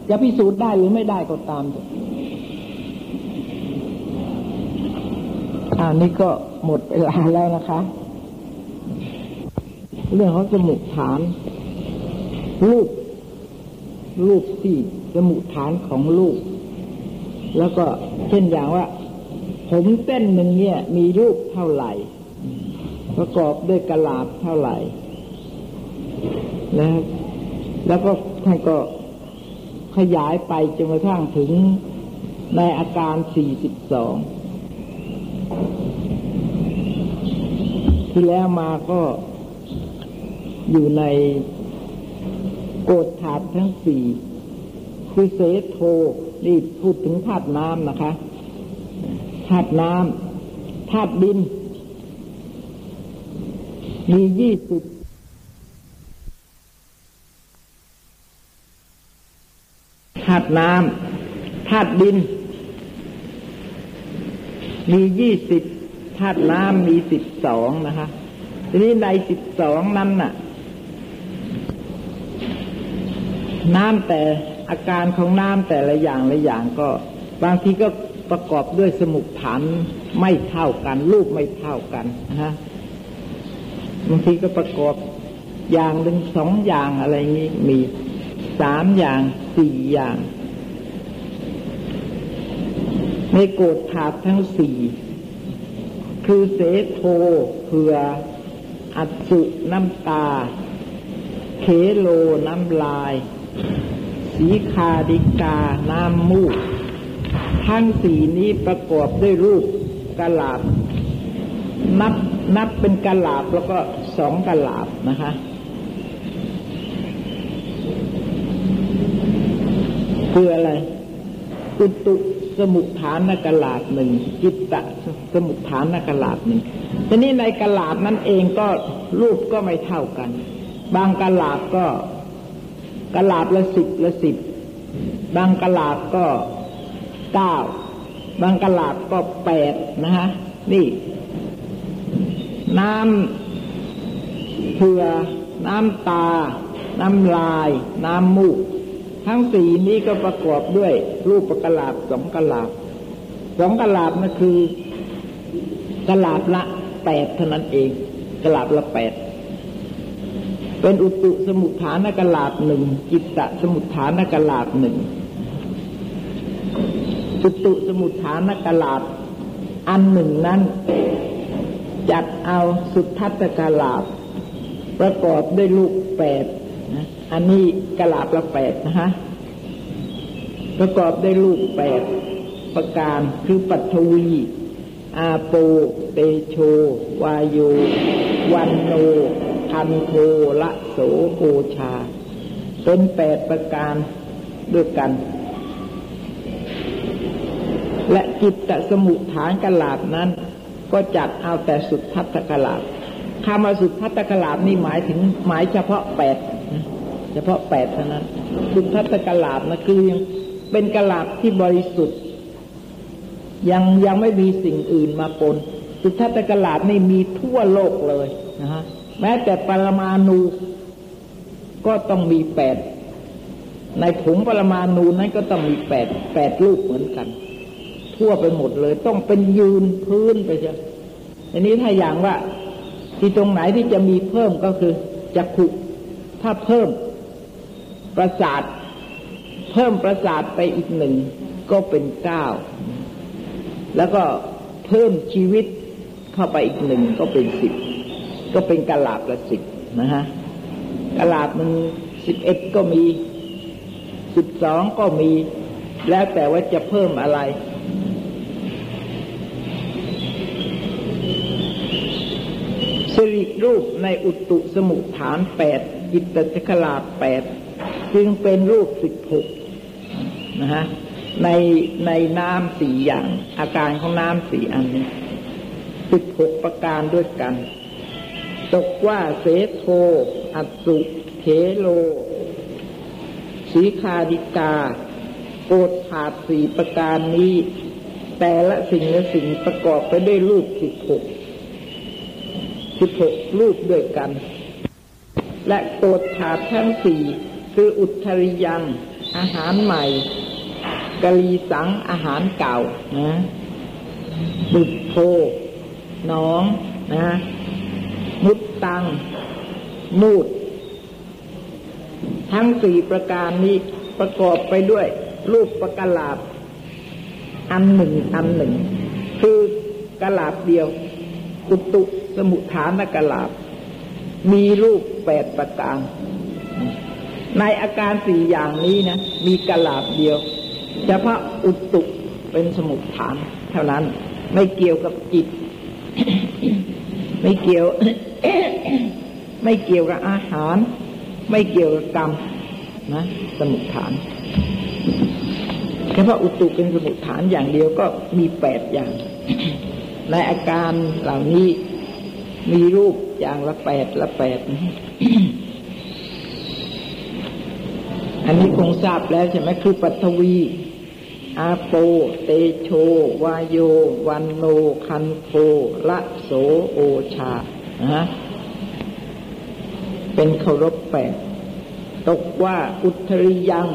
จะพิสูจน์ได้หรือไม่ได้ก็ตามอันนี้ก็หมดเวลาแล้วนะคะ เรื่องของสมุดฐาน รูปรูปที่สมุฐานของรูป แล้วก็เช่นอย่างว่า ผมเส้นหนึ่งเนี่ย มีรูปเท่าไหร่ ประกอบด้วยกระลาบเท่าไหร่ แล้วแล้วก็ท่านก็ขยายไปจนกระทั่งถึงในอาการสี่สิบสองที่แล้วมาก็อยู่ใน โกดถาดทั้งสี่คือเสโทนี่พูดถึงธาตุน้ำนะคะธาตุน้ำธาตุดิน มียี่สิบธาตุน้ำธาตุดิน มียี่สิบธาตุน้ำมีสิบสองนะคะ ทีนี้ในสิบสองนั้นน่ะ น้ำแต่อาการของน้ำแต่ละอย่างละอย่างก็ บางทีก็ประกอบด้วยสมุกฐานไม่เท่ากัน รูปไม่เท่ากันนะฮะบางทีก็ประกอบอย่างหนึ่งสองอย่างอะไรนี้มีสามอย่างสี่อย่างในโกดถาดทั้งสี่คือเสโทเผืออัสุน้ำตาเคโลน้ำลาย สีคาดิกา น้ำมูก ทั้งสีนี้ประกอบด้วยรูปกะลาบ นับนับเป็นกะลาบแล้วก็สองกะลาบนะคะคืออะไรอุตุสมุทฐานกลาดหนึ่งจิตตะสมุทฐานกลาดหนึ่งทีนี้ในกลาดนั้นเองก็รูปก็ไม่เท่ากัน บางกลาดก็ กลาดละสิบละสิบบางกลาดก็เก้าบางกลาดก็แปดนะฮะนี่ น้ำเผือน้ำตา น้ำลาย น้ำมูก ทั้งสี่นี้ก็ประกอบด้วย รูปประกลาบสองกลาบสองกลาบนั่นคือกลาบละแปดเท่านั้นเองกลาบละแปด เป็นอุตุสมุทฐานกลาบหนึ่งจิตตสมุทฐานกลาบหนึ่งอุตุสมุทฐานกลาบอันหนึ่งนั้นจัดเอาสุทัศกลาบประกอบด้วยลูกแปดนะอันนี้กลาบละแปดนะฮะประกอบด้วยลูกแปดประการคือปัทวี อาโป เตโช วายโยวันโนพันโทละ โสโกชา เป็นแปดประการด้วยกัน และจิตตสมุฐานกลาบนั้น ก็จัดเอาแต่สุดทัตกลาบคำว่าสุดทัตกลาบนี่หมายถึงหมายเฉพาะแปดเฉพาะแปดเท่านั้น สุทัตกลาบนะคือยังเป็นกลาบที่บริสุทธิ์ ยังยังไม่มีสิ่งอื่นมาปนสุทัตกลาบนี่มีทั่วโลกเลยนะฮะแม้แต่ปรมาณู ก็ต้องมีแปด ในผงปรมาณูนั้นก็ต้องมีแปดแปดลูกเหมือนกัน ทั่วไปหมดเลย ต้องเป็นยืนพื้นไปเช่อันนี้ถ้าอย่างว่า ที่ตรงไหนที่จะมีเพิ่มก็คือจักขุถ้าเพิ่มประสาท เพิ่มประสาทไปอีกหนึ่งก็เป็นเก้าแล้วก็เพิ่มชีวิตเข้าไปอีกหนึ่งก็เป็นสิบก็เป็นกะลาบละสิบนะฮะ กะลาบมันสิบเอ็ดก็มีสิบสองก็มี แล้วแต่ว่าจะเพิ่มอะไร สิริรูปในอุตุสมุทฐานแปดจิตตะคลาแปดจึงเป็นรูปสิบหกนะฮะในในน้ำสี่อย่าง อาการของน้ำสี่อันนี้สิบหกประการด้วยกัน ตกว่าเสโท อัสุเทโล สีคาดิกา โกดถาดสี่ประการนี้ แต่ละสิ่งละสิ่งประกอบไปด้วยรูปสิบหกสิบหกรูปด้วยกัน และโกดถาดทั้งสี่คืออุทริยังอาหารใหม่กะลีสังอาหารเก่านะบุตโพน้องนะ มุตตัง มูด ทั้งสี่ประการนี้ประกอบไปด้วย รูปประกลาบ อันหนึ่งอันหนึ่ง คือกระลาบเดียว อุตุสมุทฐานกระลาบ มีรูปแปดประการ ในอาการสี่อย่างนี้นะ มีกระลาบเดียว เฉพาะอุตุเป็นสมุทฐาน เท่านั้น ไม่เกี่ยวกับจิต ไม่เกี่ยว ไม่เกี่ยวกับอาหาร ไม่เกี่ยวกับกรรมนะสมุทฐานแค่พาะอุตุเป็นสมุทฐานอย่างเดียวก็มีแปดอย่าง ในอาการเหล่านี้มีรูปอย่างละแปดละแปดอันนี้คงทราบแล้วใช่ไหมคือปัทวี อาโป เตโช วายโย วันโน คันโทละโสโอชา นะเป็นเคารพแปดตกว่าอุทริยัง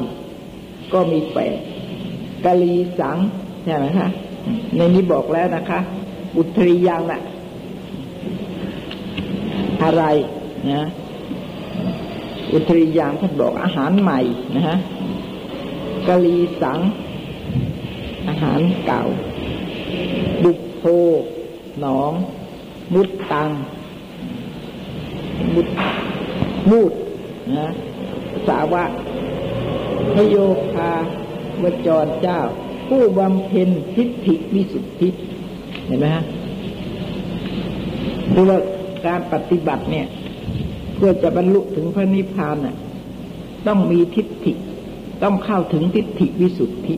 ก็มีแปดกะลีสังใช่ไหมคะในนี้บอกแล้วนะคะ อุทริยังน่ะ อะไรนะอุทริยังท่านบอกอาหารใหม่นะฮะกะลีสัง อาหารเก่า บุโพหนอง มุดตัง มุดมูดนะสาวะพโยคาวจรเจ้า ผู้บำเพ็ญทิฏฐิวิสุทธิเห็นไหมฮะดูว่าการปฏิบัติเนี่ย เพื่อจะบรรลุถึงพระนิพพานน่ะ ต้องมีทิฏฐิ ต้องเข้าถึงทิฏฐิวิสุทธิ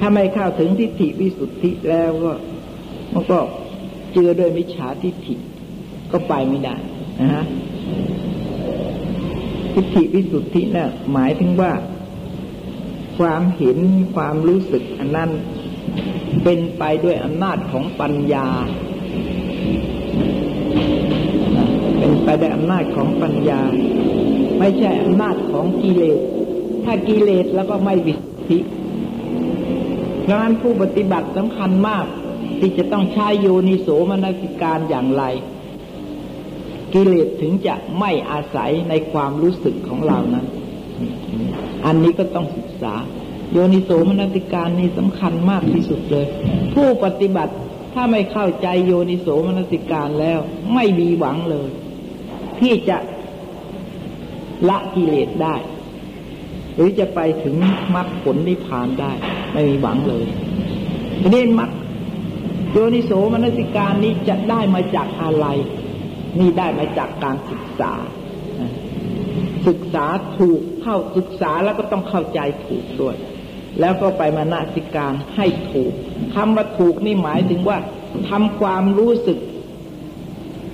ถ้าไม่เข้าถึงทิฏฐิวิสุทธิแล้วก็มันก็เจือด้วยมิจฉาทิฏฐิก็ไปไม่ได้ นะฮะทิฏฐิวิสุทธินะ่ะหมายถึงว่า ความเห็นความรู้สึกอันนั้น เป็นไปด้วยอำนาจของปัญญา เป็นไปด้วยอำนาจของปัญญา ไม่ใช่อำนาจของกิเลส ถ้ากิเลสแล้วก็ไม่วิสุทธิเพราะนั้นผู้ปฏิบัติสำคัญมาก ที่จะต้องใช้โยนิโสมนสิการอย่างไร กิเลสถึงจะไม่อาศัยในความรู้สึกของเรานั้น อันนี้ก็ต้องศึกษา โยนิโสมนติการนี่สำคัญมากที่สุดเลย ผู้ปฏิบัติถ้าไม่เข้าใจโยนิโสมนติการแล้ว ไม่มีหวังเลย ที่จะละกิเลสได้ หรือจะไปถึงมรรคผลนิพพานได้ ไม่มีหวังเลยทีนี้มรรคโยนิโสมนสิการนี้จะได้มาจากอะไร นี่ได้มาจากการศึกษา ศึกษาถูกเข้าศึกษาแล้วก็ต้องเข้าใจถูกด้วย แล้วก็ไปมานาสิการให้ถูกคำว่าถูกนี่หมายถึงว่าทำความรู้สึก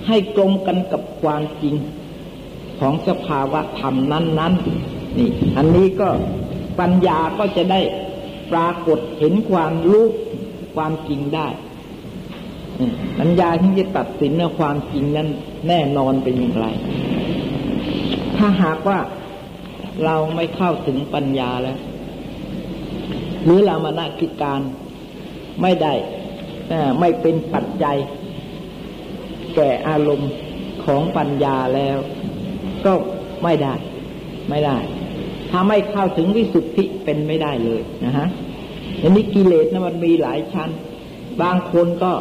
ให้ตรงกันกับความจริงของสภาวะธรรมนั้น ๆ นี่ อันนี้ก็ปัญญาก็จะได้ปรากฏเห็นความรู้ความจริงได้ปัญญาที่จะตัดสินในความจริงนั้น แน่นอนเป็นอย่างไร ถ้าหากว่าเราไม่เข้าถึงปัญญาแล้ว หรือเรามานาคิการไม่ได้ไม่เป็นปัจจัย แก่อารมณ์ของปัญญาแล้ว ก็ไม่ได้ ไม่ได้ ถ้าไม่เข้าถึงวิสุทธิเป็นไม่ได้เลยนะฮะอันนี้กิเลสนะมันมีหลายชั้น บางคนก็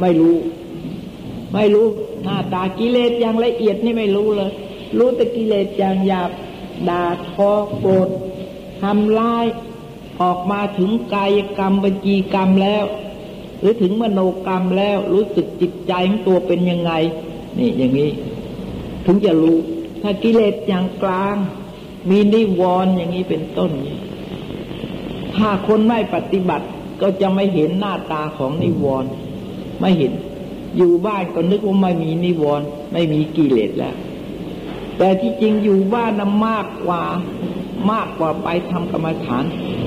ไม่รู้ ไม่รู้ หน้าตากิเลสอย่างละเอียดนี่ไม่รู้เลย รู้แต่กิเลสอย่างหยาบด่าทอโกรธทำลายออกมาถึงกายกรรมบัญจีกรรมแล้ว หรือถึงมโนกรรมแล้วรู้สึกจิตใจของตัวเป็นยังไง นี่อย่างนี้ ถึงจะรู้ ถ้ากิเลสอย่างกลาง มีนิวรณ์อย่างนี้เป็นต้น ถ้าคนไม่ปฏิบัติก็จะไม่เห็นหน้าตาของนิวรณ์ไม่เห็น อยู่บ้านก็นึกว่าไม่มีนิวรณ์ไม่มีกิเลสแล้ว แต่ที่จริงอยู่บ้านนั้นมากกว่ามากกว่าไปทำกรรมฐาน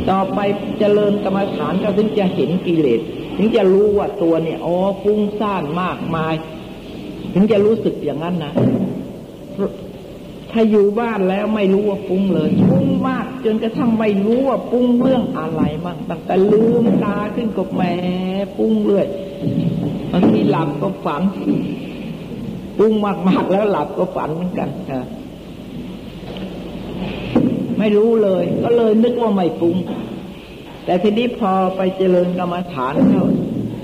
ต่อไปเจริญกรรมฐานก็ถึงจะเห็นกิเลสถึงจะรู้ว่าตัวเนี่ยอ๋อฟุ้งซ่านมากมาย ถึงจะรู้สึกอย่างนั้นนะถ้าอยู่บ้านแล้วไม่รู้ว่าปุ้งเลยปุ้งมากจนกระทั่งไม่รู้ว่าปุ้งเรื่องอะไรบ้างตั้งแต่ลืมตาขึ้นกับแหมปุ้งเรื่อย บางทีหลับก็ฝันปุ้งมาก ๆ แล้วหลับก็ฝันเหมือนกันไม่รู้เลย ก็เลยนึกว่าไม่ปุ้งแต่ทีนี้พอไปเจริญกรรมฐานเข้า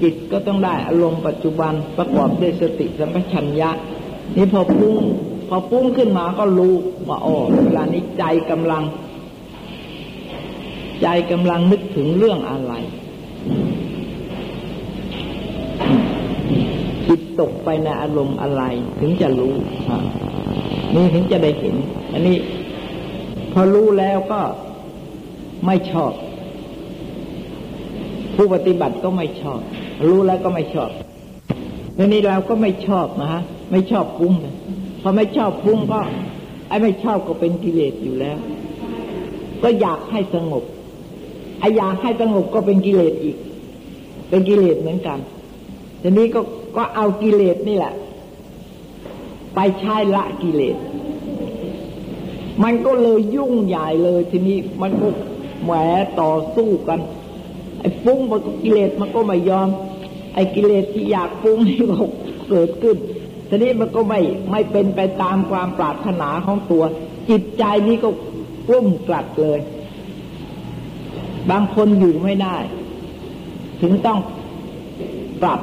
จิตก็ต้องได้อารมณ์ปัจจุบันประกอบด้วยสติสัมปชัญญะ นี่พอปุ้งพอปุ้งขึ้นมาก็รู้ว่าอ๋อเวลานี้ใจกำลัง ใจกำลังนึกถึงเรื่องอะไร จิ ตกไปในอารมณ์อะไร ถึงจะรู้นี่ถึงจะได้เห็น อันนี้ พอรู้แล้วก็ไม่ชอบ ผู้ปฏิบัติก็ไม่ชอบ รู้แล้วก็ไม่ชอบทีนี้เราก็ไม่ชอบนะฮะ ไม่ชอบปุ้งพอไม่ชอบปุ้งก็ ไอ้ไม่ชอบก็เป็นกิเลสอยู่แล้ว ก็อยากให้สงบไอ้อยากให้สงบก็เป็นกิเลสอีก เป็นกิเลสเหมือนกันทีนี้ก็ ก็เอากิเลสนี่แหละ ไปใช้ละกิเลส มันก็เลยยุ่งใหญ่เลยทีนี้มันก็แหมต่อสู้กัน ไอ้ปุ้งมันก็กิเลสมันก็ไม่ยอม ไอ้กิเลสที่อยากปุ้งนี่ก็เกิดขึ้นทีนี้มันก็ไม่ไม่เป็นไปตามความปรารถนาของตัว จิตใจนี้ก็กุ้มกลัดเลย บางคนอยู่ไม่ได้ ถึงต้องปรับ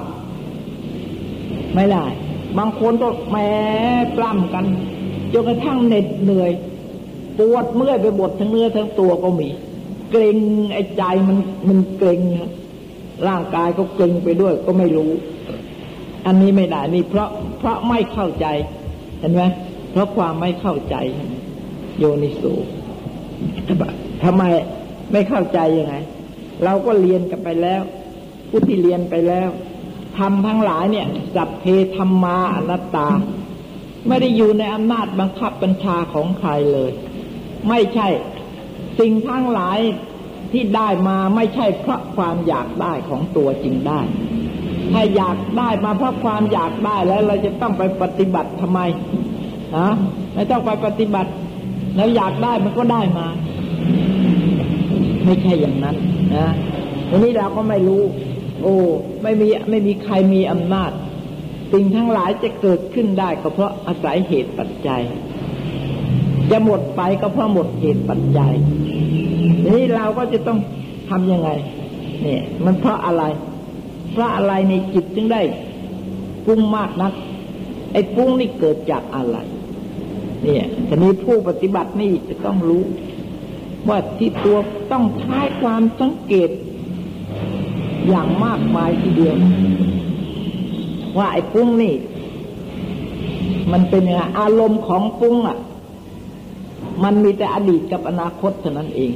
ไม่ได้ บางคนก็แม้ปล้ำกันจนกระทั่งเหน็ดเหนื่อย ปวดเมื่อยไปหมดทั้งเนื้อทั้งตัวก็มี เกรงไอ้ใจมันมันเกรงร่างกายก็เกรงไปด้วยก็ไม่รู้ อันนี้ไม่ได้นี่เพราะเพราะไม่เข้าใจเห็นไหมเพราะความไม่เข้าใจ โยนิสูทำไมไม่เข้าใจยังไง เราก็เรียนกันไปแล้ว ผู้ที่เรียนไปแล้ว ทำทั้งหลายเนี่ยสัพเพธรรมาอนัตตา ไม่ได้อยู่ในอำนาจบังคับบัญชาของใครเลย ไม่ใช่ สิ่งทั้งหลายที่ได้มาไม่ใช่เพราะความอยากได้ของตัวจริงได้ ถ้าอยากได้มาเพราะความอยากได้แล้วเราจะต้องไปปฏิบัติทำไมนะไม่ต้องไปปฏิบัติ แล้วอยากได้มันก็ได้มา ไม่ใช่อย่างนั้นนะทีนี้เราก็ไม่รู้ โอ้ไม่มีไม่มีใครมีอำนาจสิ่งทั้งหลายจะเกิดขึ้นได้ก็เพราะอาศัยเหตุปัจจัย จะหมดไปก็เพราะหมดเหตุปัจจัยนี่เราก็จะต้องทำยังไงเนี่ยมันเพราะอะไร เพราะอะไรในจิตจึงได้ปรุงมากนัก ไอ้ปรุงนี่เกิดจากอะไร เนี่ยทีนี้ผู้ปฏิบัตินี่จะต้องรู้ ว่าที่ตัวต้องใช้ความสังเกต อย่างมากมายทีเดียว ว่าไอ้ปุ้งนี่ มันเป็นยังไงอารมณ์ของปุ้งอะ มันมีแต่อดีตกับอนาคตเท่านั้นเอง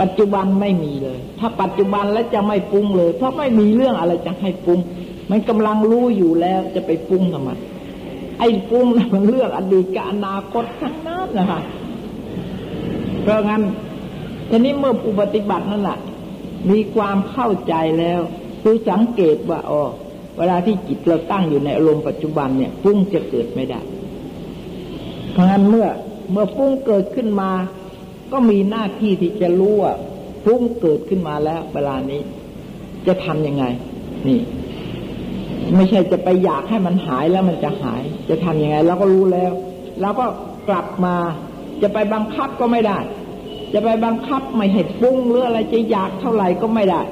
ปัจจุบันไม่มีเลย ถ้าปัจจุบันแล้วจะไม่ปรุงเลย เพราะไม่มีเรื่องอะไรจะให้ปรุงมันกำลังรู้อยู่แล้วจะไปปรุงทำไมไอ้ปรุงนะมันเรื่องอดีตกับอนาคตทั้งนั้นนะคะเพราะงั้นทีนี้เมื่อผู้ปฏิบัตินั่นแหละ มีความเข้าใจแล้วคือสังเกตว่าอ๋อเวลาที่จิตเราตั้งอยู่ในอารมณ์ปัจจุบันเนี่ยปุ้งจะเกิดไม่ได้ เพราะงั้นเมื่อเมื่อปุ้งเกิดขึ้นมา ก็มีหน้าที่ที่จะรู้ว่าปุ้งเกิดขึ้นมาแล้ว เวลานี้จะทำยังไง นี่ ไม่ใช่จะไปอยากให้มันหายแล้วมันจะหาย จะทำยังไงเราก็รู้แล้วเราก็กลับมาจะไปบังคับก็ไม่ได้ จะไปบังคับไม่ให้ปุ้งหรืออะไรจะอยากเท่าไหร่ก็ไม่ได้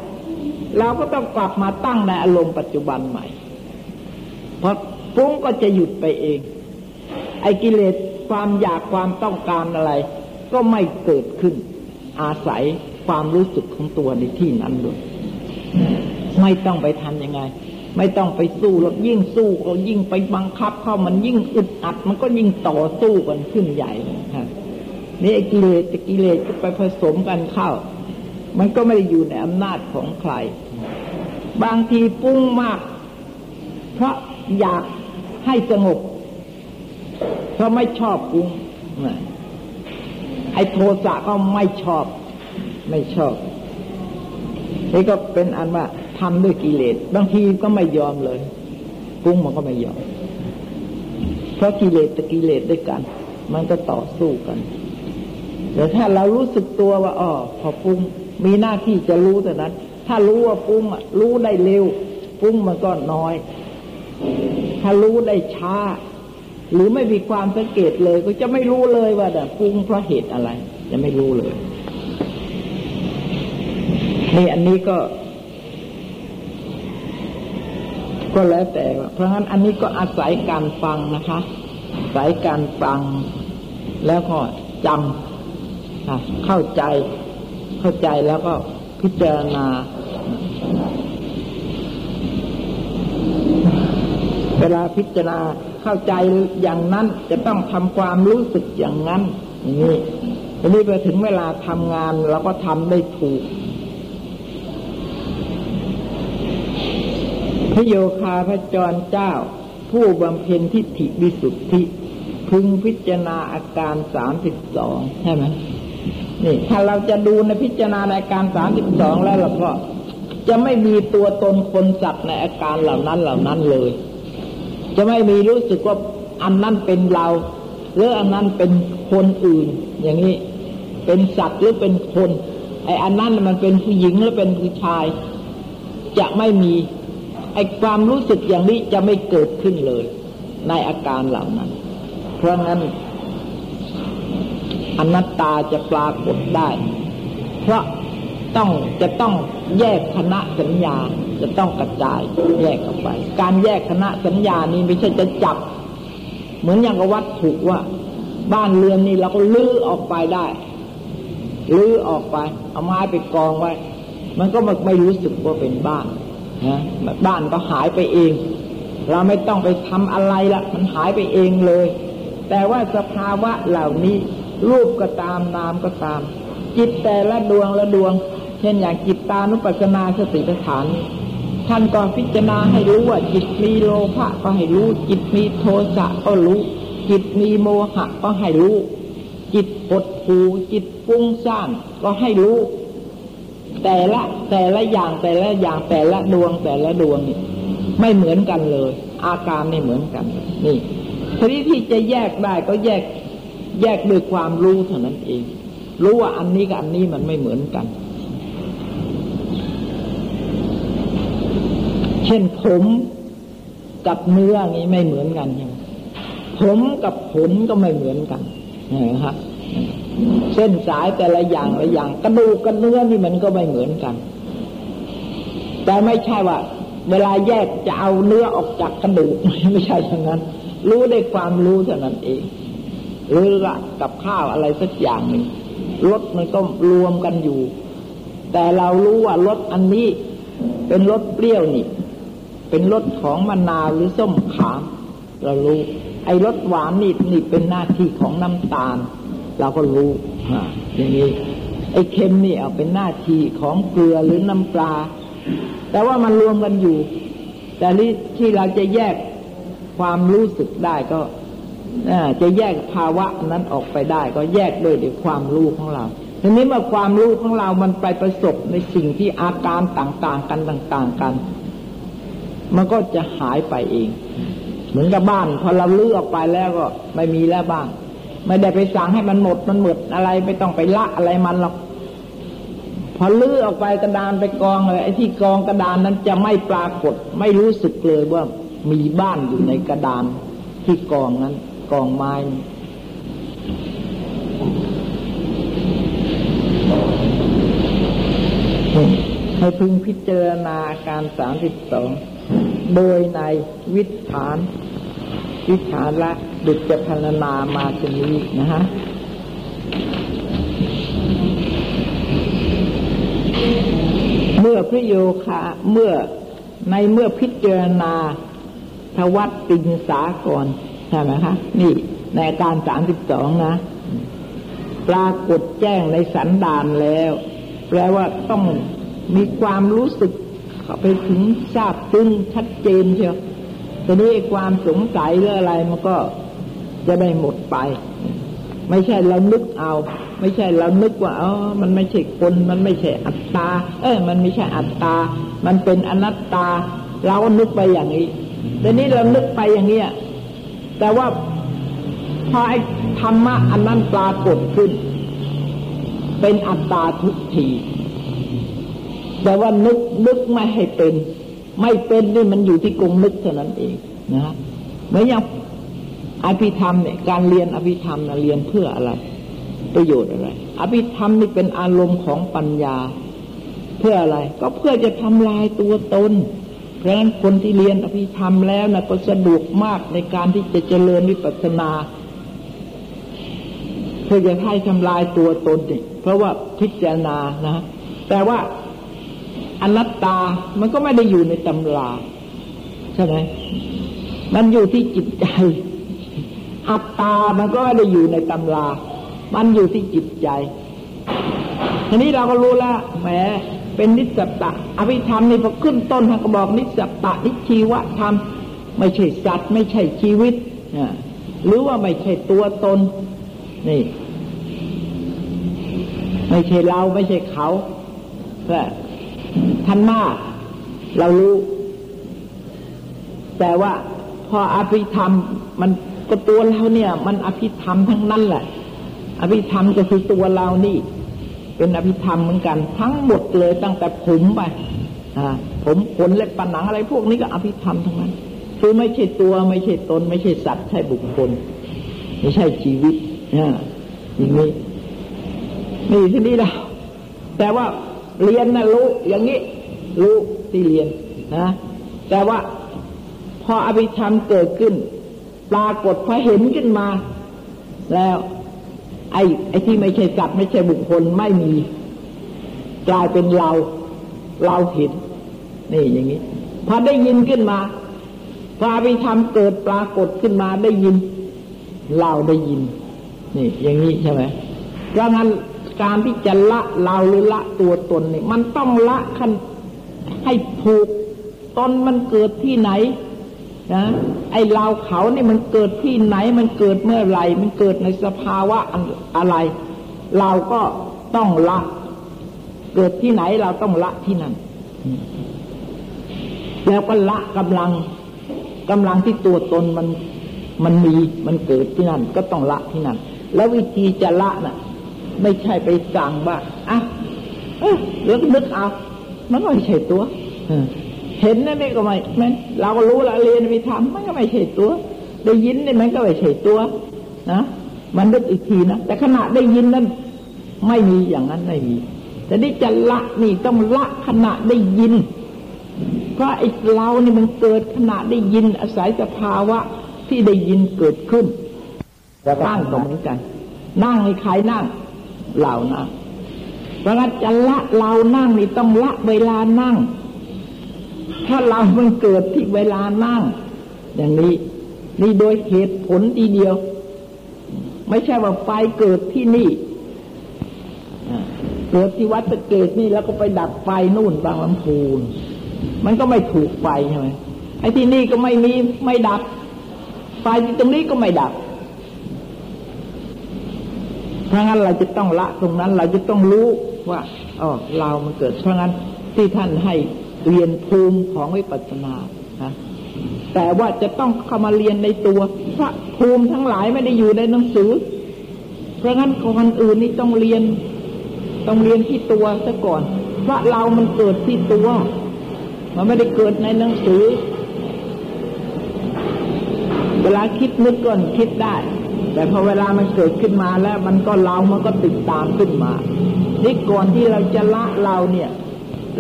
เราก็ต้องกลับมาตั้งในอารมณ์ปัจจุบันใหม่เพราะปุ้งก็จะหยุดไปเอง ไอ้กิเลสความอยากความต้องการอะไร ก็ไม่เกิดขึ้น อาศัยความรู้สึกของตัวในที่นั้นด้วยไม่ต้องไปทำยังไง ไม่ต้องไปสู้แล้วยิ่งสู้ก็ยิ่งไปบังคับ เข้ามันยิ่งอึดอัด มันก็ยิ่งต่อสู้กันขึ้นใหญ่ครับ นี่กิเลสจะกิเลสก็ไปผสมกันเข้า มันก็ไม่ได้อยู่ในอำนาจของใคร บางทีปุ้งมาก เพราะอยากให้สงบเพราะไม่ชอบปุ้งไอ้โทสะก็ไม่ชอบ ไม่ชอบนี่ก็เป็นอันว่าทำด้วยกิเลสบางทีก็ไม่ยอมเลยปุ้งมันก็ไม่ยอม เพราะกิเลสจะกิเลสด้วยกัน มันก็ต่อสู้กัน แต่ถ้าเรารู้สึกตัวว่าอ๋อพอปุ้งมีหน้าที่จะรู้แต่นั้น ถ้ารู้ว่าปุ้งรู้ได้เร็ว ปุ้งมันก็น้อย ถ้ารู้ได้ช้า หรือไม่มีความสังเกตเลย ก็จะไม่รู้เลยว่าแต่ปุ้งเพราะเหตุอะไร จะไม่รู้เลยนี่อันนี้ก็ ก็แล้วแต่เพราะฉะนั้นอันนี้ก็อาศัยการฟังนะคะอาศัยการฟังแล้วก็จำ เข้าใจ เข้าใจแล้วก็พิจารณา เวลาพิจารณาเข้าใจอย่างนั้น จะต้องทำความรู้สึกอย่างนั้นอย่างนี้ทีนี้ไปถึงเวลาทำงานเราก็ทำได้ถูกพระโยคาพระจรเจ้า ผู้บำเพ็ญทิฏฐิวิสุทธิ พึงพิจารณาอาการสามสิบสองใช่ไหม นี่ถ้าเราจะดูในพิจารณาในอาการสามสิบสองแล้วเราก็จะไม่มีตัวตนคนสัตว์ในอาการเหล่านั้นเหล่านั้นเลย จะไม่มีรู้สึกว่าอันนั้นเป็นเราหรืออันนั้นเป็นคนอื่น อย่างนี้ เป็นสัตว์หรือเป็นคนไอ้อันนั้นมันเป็นผู้หญิงหรือเป็นผู้ชาย จะไม่มีไอ้ความรู้สึกอย่างนี้จะไม่เกิดขึ้นเลย ในอาการเหล่านั้น เพราะงั้น อนัตตาจะปรากฏได้ เพราะต้องจะต้องแยกคณะสัญญาจะต้องกระจายแยกออกไป การแยกคณะสัญญานี้ไม่ใช่จะจับ เหมือนอย่างกับวัตถุว่า บ้านเรือนนี้เราก็ลื้อออกไปได้ลื้อออกไป เอาไม้ไปกองไว้ มันก็ไม่รู้สึกว่าเป็นบ้านนะบ้านก็หายไปเอง เราไม่ต้องไปทำอะไรละมันหายไปเองเลย แต่ว่าสภาวะเหล่านี้ รูปก็ตามนามก็ตาม จิตแต่ละดวงละดวง เช่นอย่างจิตตานุปัสสนาสติปัฏฐานท่านก็พิจารณาให้รู้ว่า จิตมีโลภะก็ให้รู้ จิตมีโทสะก็รู้ จิตมีโมหะก็ให้รู้ จิตปดผูจิตฟุ้งซ่านก็ให้รู้ แต่ละแต่ละอย่างแต่ละอย่างแต่ละดวงแต่ละดวงนี่ไม่เหมือนกันเลย อาการไม่เหมือนกัน นี่ทีนี้ที่จะแยกได้ก็แยก แยกด้วยความรู้เท่านั้นเอง รู้ว่าอันนี้กับอันนี้มันไม่เหมือนกัน เช่นผมกับเนื้อนี้ไม่เหมือนกันใช่ไหมผมกับผลก็ไม่เหมือนกันนะครับเส้นสายแต่ละอย่างละอย่าง กระดูกกับเนื้อนี่มันก็ไม่เหมือนกัน แต่ไม่ใช่ว่า เวลาแยกจะเอาเนื้อออกจากกระดูกไม่ใช่อย่างนั้น รู้ได้ความรู้เท่านั้นเอง หรือละกับข้าวอะไรสักอย่างหนึ่งรสมันก็รวมกันอยู่ แต่เรารู้ว่ารสอันนี้เป็นรสเปรี้ยวนี่ เป็นรสของมะนาวหรือส้มขาม เรารู้ ไอ้รสหวานนี่นี่เป็นหน้าที่ของน้ำตาล เราก็รู้อย่างนี้ไอ้เค็มนี่เอาเป็นหน้าที่ของเกลือหรือน้ำปลา แต่ว่ามันรวมกันอยู่ แต่ที่เราจะแยกความรู้สึกได้ก็ จะแยกภาวะนั้นออกไปได้ ก็แยกด้วยด้วยความรู้ของเราทีนี้เมื่อความรู้ของเรามันไปประสบในสิ่งที่อาการต่างๆกันต่าง ๆกัน มันก็จะหายไปเอง เหมือนกับบ้านพอเราเลือกไปแล้วก็ไม่มีแล้วบ้าง ไม่ได้ไปสั่งให้มันหมดมันหมดอะไรไม่ต้องไปละอะไรมันหรอกพอลื้อออกไปกระดานไปกองเลยไอ้ที่กองกระดานนั้นจะไม่ปรากฏ ไม่รู้สึกเลยว่ามีบ้านอยู่ในกระดานที่กองนั้น กองไม้ ให้พึงพิจารณาการสามสิบสอง โดยในวิถาน วิชาละดุจจะพรรณนามาชนีนะฮะเมื่อพระโยคะเมื่อในเมื่อพิจารณาทวัตติงสาก่อน ใช่ไหมคะ นี่ในการสามสิบสองนะ ปรากฏแจ้งในสันดานแล้ว แปลว่าต้องมีความรู้สึกเข้าไปถึงทราบซึ้งชัดเจนเชียวทีนี้ความสงสัยหรืออะไรมันก็จะได้หมดไป ไม่ใช่เรานึกเอา ไม่ใช่เรานึกว่าอ๋อมันไม่ใช่คนมันไม่ใช่อัตตา เอ้ยมันไม่ใช่อัตตา มันเป็นอนัตตา เราก็นึกไปอย่างนี้แต่นี้เรานึกไปอย่างเนี้ย แต่ว่าพอไอ้ธรรมะอันนั้นปรากฏขึ้น เป็นอัตตาทุกทีแต่ว่านึกนึกไม่ให้เป็น ไม่เป็นนี่มันอยู่ที่กงนึกเท่านั้นเองนะฮะเหมือนอย่างอภิธรรมเนี่ยการเรียนอภิธรรมนะเรียนเพื่ออะไร ประโยชน์อะไร อภิธรรมนี่เป็นอารมณ์ของปัญญา เพื่ออะไร ก็เพื่อจะทำลายตัวตน เพราะฉะนั้นคนที่เรียนอภิธรรมแล้วนะก็สะดวกมากในการที่จะเจริญวิปัสสนาเพื่อจะให้ทำลายตัวตนเพราะว่าพิจารณานะ แต่ว่าอนัตตามันก็ไม่ได้อยู่ในตำราใช่ไหมมันอยู่ที่จิตใจ อัตตามันก็ไม่ได้อยู่ในตำรา มันอยู่ที่จิตใจ ทีนี้เราก็รู้แล้วแหม เป็นนิสตะอภิธรรมนี่พอขึ้นต้นท่านก็บอกนิสตะนิชีวะธรรม ไม่ใช่สัตว์ ไม่ใช่ชีวิตหรือว่าไม่ใช่ตัวตน นี่ ไม่ใช่เราไม่ใช่เขาแต่ท่านมาก เรารู้ แต่ว่าพออภิธรรม มันก็ตัวเราเนี่ย มันอภิธรรมทั้งนั้นแหละ อภิธรรมก็คือตัวเรานี่ เป็นอภิธรรมเหมือนกัน ทั้งหมดเลยตั้งแต่ผมไปผมขนเล็บปันหนังอะไรพวกนี้ก็อภิธรรมทั้งนั้น คือไม่ใช่ตัวไม่ใช่ตน ไม่ใช่สัตว์ใช่บุคคล ไม่ใช่ชีวิตอ่าอย่างนี้นี่ที่นี่เราแต่ว่าเรียนนะรู้อย่างนี้ รู้ที่เรียนนะแต่ว่าพออภิธรรมเกิดขึ้น ปรากฏพอเห็นขึ้นมา แล้ว ไอ้ไอ้ที่ไม่ใช่สัตว์ไม่ใช่บุคคลไม่มี กลายเป็นเรา เราเห็นนี่อย่างนี้พอได้ยินขึ้นมาพออภิธรรมเกิดปรากฏขึ้นมาได้ยิน เราได้ยิน นี่ อย่างนี้ใช่ไหมเพราะงั้นการที่จะละเราหรือละตัวตนนี่มันต้องละคันให้ถูกตนมันเกิดที่ไหน นะไอเราเขานี่มันเกิดที่ไหน มันเกิดเมื่อไรมันเกิดในสภาวะอะไร เราก็ต้องละ เกิดที่ไหนเราต้องละที่นั่น แล้วก็ละกำลังกำลังที่ตัวตนมันมันมีมันเกิดที่นั่น ก็ต้องละที่นั่น แล้ววิธีจะละน่ะ ไม่ใช่ไปสั่งว่าอะเออแล้วนึกเอามันไม่ใช่ตัว เห็นนั่นนี่ก็ไม่แม้เราก็รู้ละเรียนไปทำมันก็ไม่ใช่ตัว ได้ยินนี่มันก็ไม่ใช่ตัวนะมันนึกอีกทีนะแต่ขณะได้ยินนั้น ไม่มีอย่างนั้นไม่มี แต่นี่จะละนี่ต้องละขณะได้ยิน เพราะไอ้เรานี่มันเกิดขณะได้ยินอาศัยสภาวะที่ได้ยินเกิดขึ้นตั้งก็เหมือนกัน นั่งให้ใครนั่งเรานะเพราะงั้นจะละเรานั่งนี่ต้องละเวลานั่ง ถ้าเรามันเกิดที่เวลานั่ง อย่างนี้ นี่โดยเหตุผลทีเดียว ไม่ใช่ว่าไฟเกิดที่นี่เกิดที่วัดตะเกตนี่แล้วก็ไปดับไฟนู่นบางลำพูนมันก็ไม่ถูกไฟใช่ไหมไอ้ที่นี่ก็ไม่มีไม่ดับ ไฟที่ตรงนี้ก็ไม่ดับเพราะงั้นเราจะต้องละตรงนั้น เราจะต้องรู้ว่าอ๋อเรามันเกิดเพราะงั้นที่ท่านให้ เรียนภูมิของวิปัสสนานะแต่ว่าจะต้องเข้ามาเรียนในตัวพระภูมิทั้งหลายไม่ได้อยู่ในหนังสือ เพราะงั้นคนอื่นนี่ต้องเรียน ต้องเรียนที่ตัวซะก่อนเพราะเรามันเกิดที่ตัว มันไม่ได้เกิดในหนังสือ เวลาคิดนึกก่อนคิดได้ แต่พอเวลามันเกิดขึ้นมาแล้ว มันก็เรา มันก็ติดตามขึ้นมานี่ก่อนที่เราจะละเราเนี่ย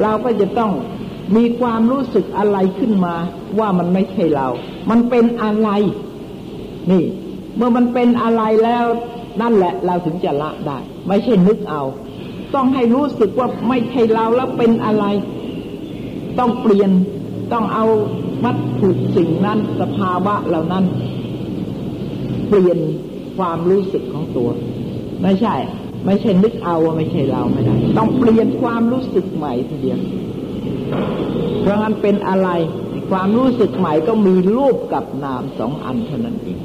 เราก็จะต้อง มีความรู้สึกอะไรขึ้นมา ว่ามันไม่ใช่เรา มันเป็นอะไร นี่ เมื่อมันเป็นอะไรแล้วนั่นแหละ เราถึงจะละได้ ไม่ใช่นึกเอา ต้องให้รู้สึกว่าไม่ใช่เราแล้วเป็นอะไร ต้องเปลี่ยนต้องเอาวัตถุสิ่งนั้นสภาวะเหล่านั้น เปลี่ยนความรู้สึกของตัว ไม่ใช่ ไม่ใช่นึกเอาว่าไม่ใช่เราไม่ได้ ต้องเปลี่ยนความรู้สึกใหม่ทีเดียว เพราะงั้นเป็นอะไร ความรู้สึกใหม่ก็มีรูปกับนามสองอันเท่านั้นเอง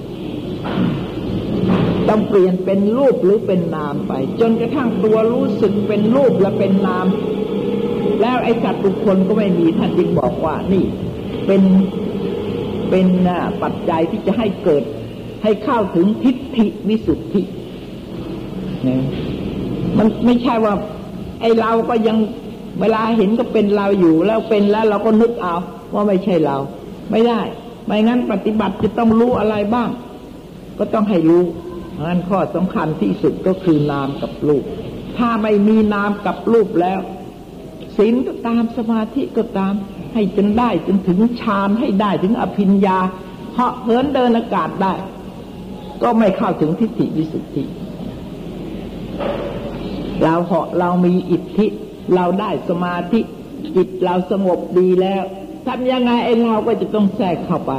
ต้องเปลี่ยนเป็นรูปหรือเป็นนามไป จนกระทั่งตัวรู้สึกเป็นรูปและเป็นนาม แล้วไอ้สัตว์ทุกคนก็ไม่มีท่านจึงบอกว่านี่ เป็นเป็นปัจจัยที่จะให้เกิด ให้เข้าถึงทิฏฐิวิสุทธินะมันไม่ใช่ว่า ไอเราก็ยัง เวลาเห็นก็เป็นเราอยู่แล้วเป็นแล้วเราก็นึกเอาว่าไม่ใช่เรา ไม่ได้ ไม่งั้นปฏิบัติจะต้องรู้อะไรบ้าง ก็ต้องให้รู้งั้นข้อสำคัญที่สุดก็คือนามกับรูป ถ้าไม่มีนามกับรูปแล้วศีลก็ตามสมาธิก็ตาม ให้จนได้จนถึงฌานให้ได้ถึงอภิญญาเหาะเหินเดินอากาศได้ ก็ไม่เข้าถึงทิฏฐิวิสุทธิเราเหาะเรามีอิทธิ เราได้สมาธิจิตเราสงบดีแล้วทำยังไงไอ้เราก็จะต้องแทรกเข้าไป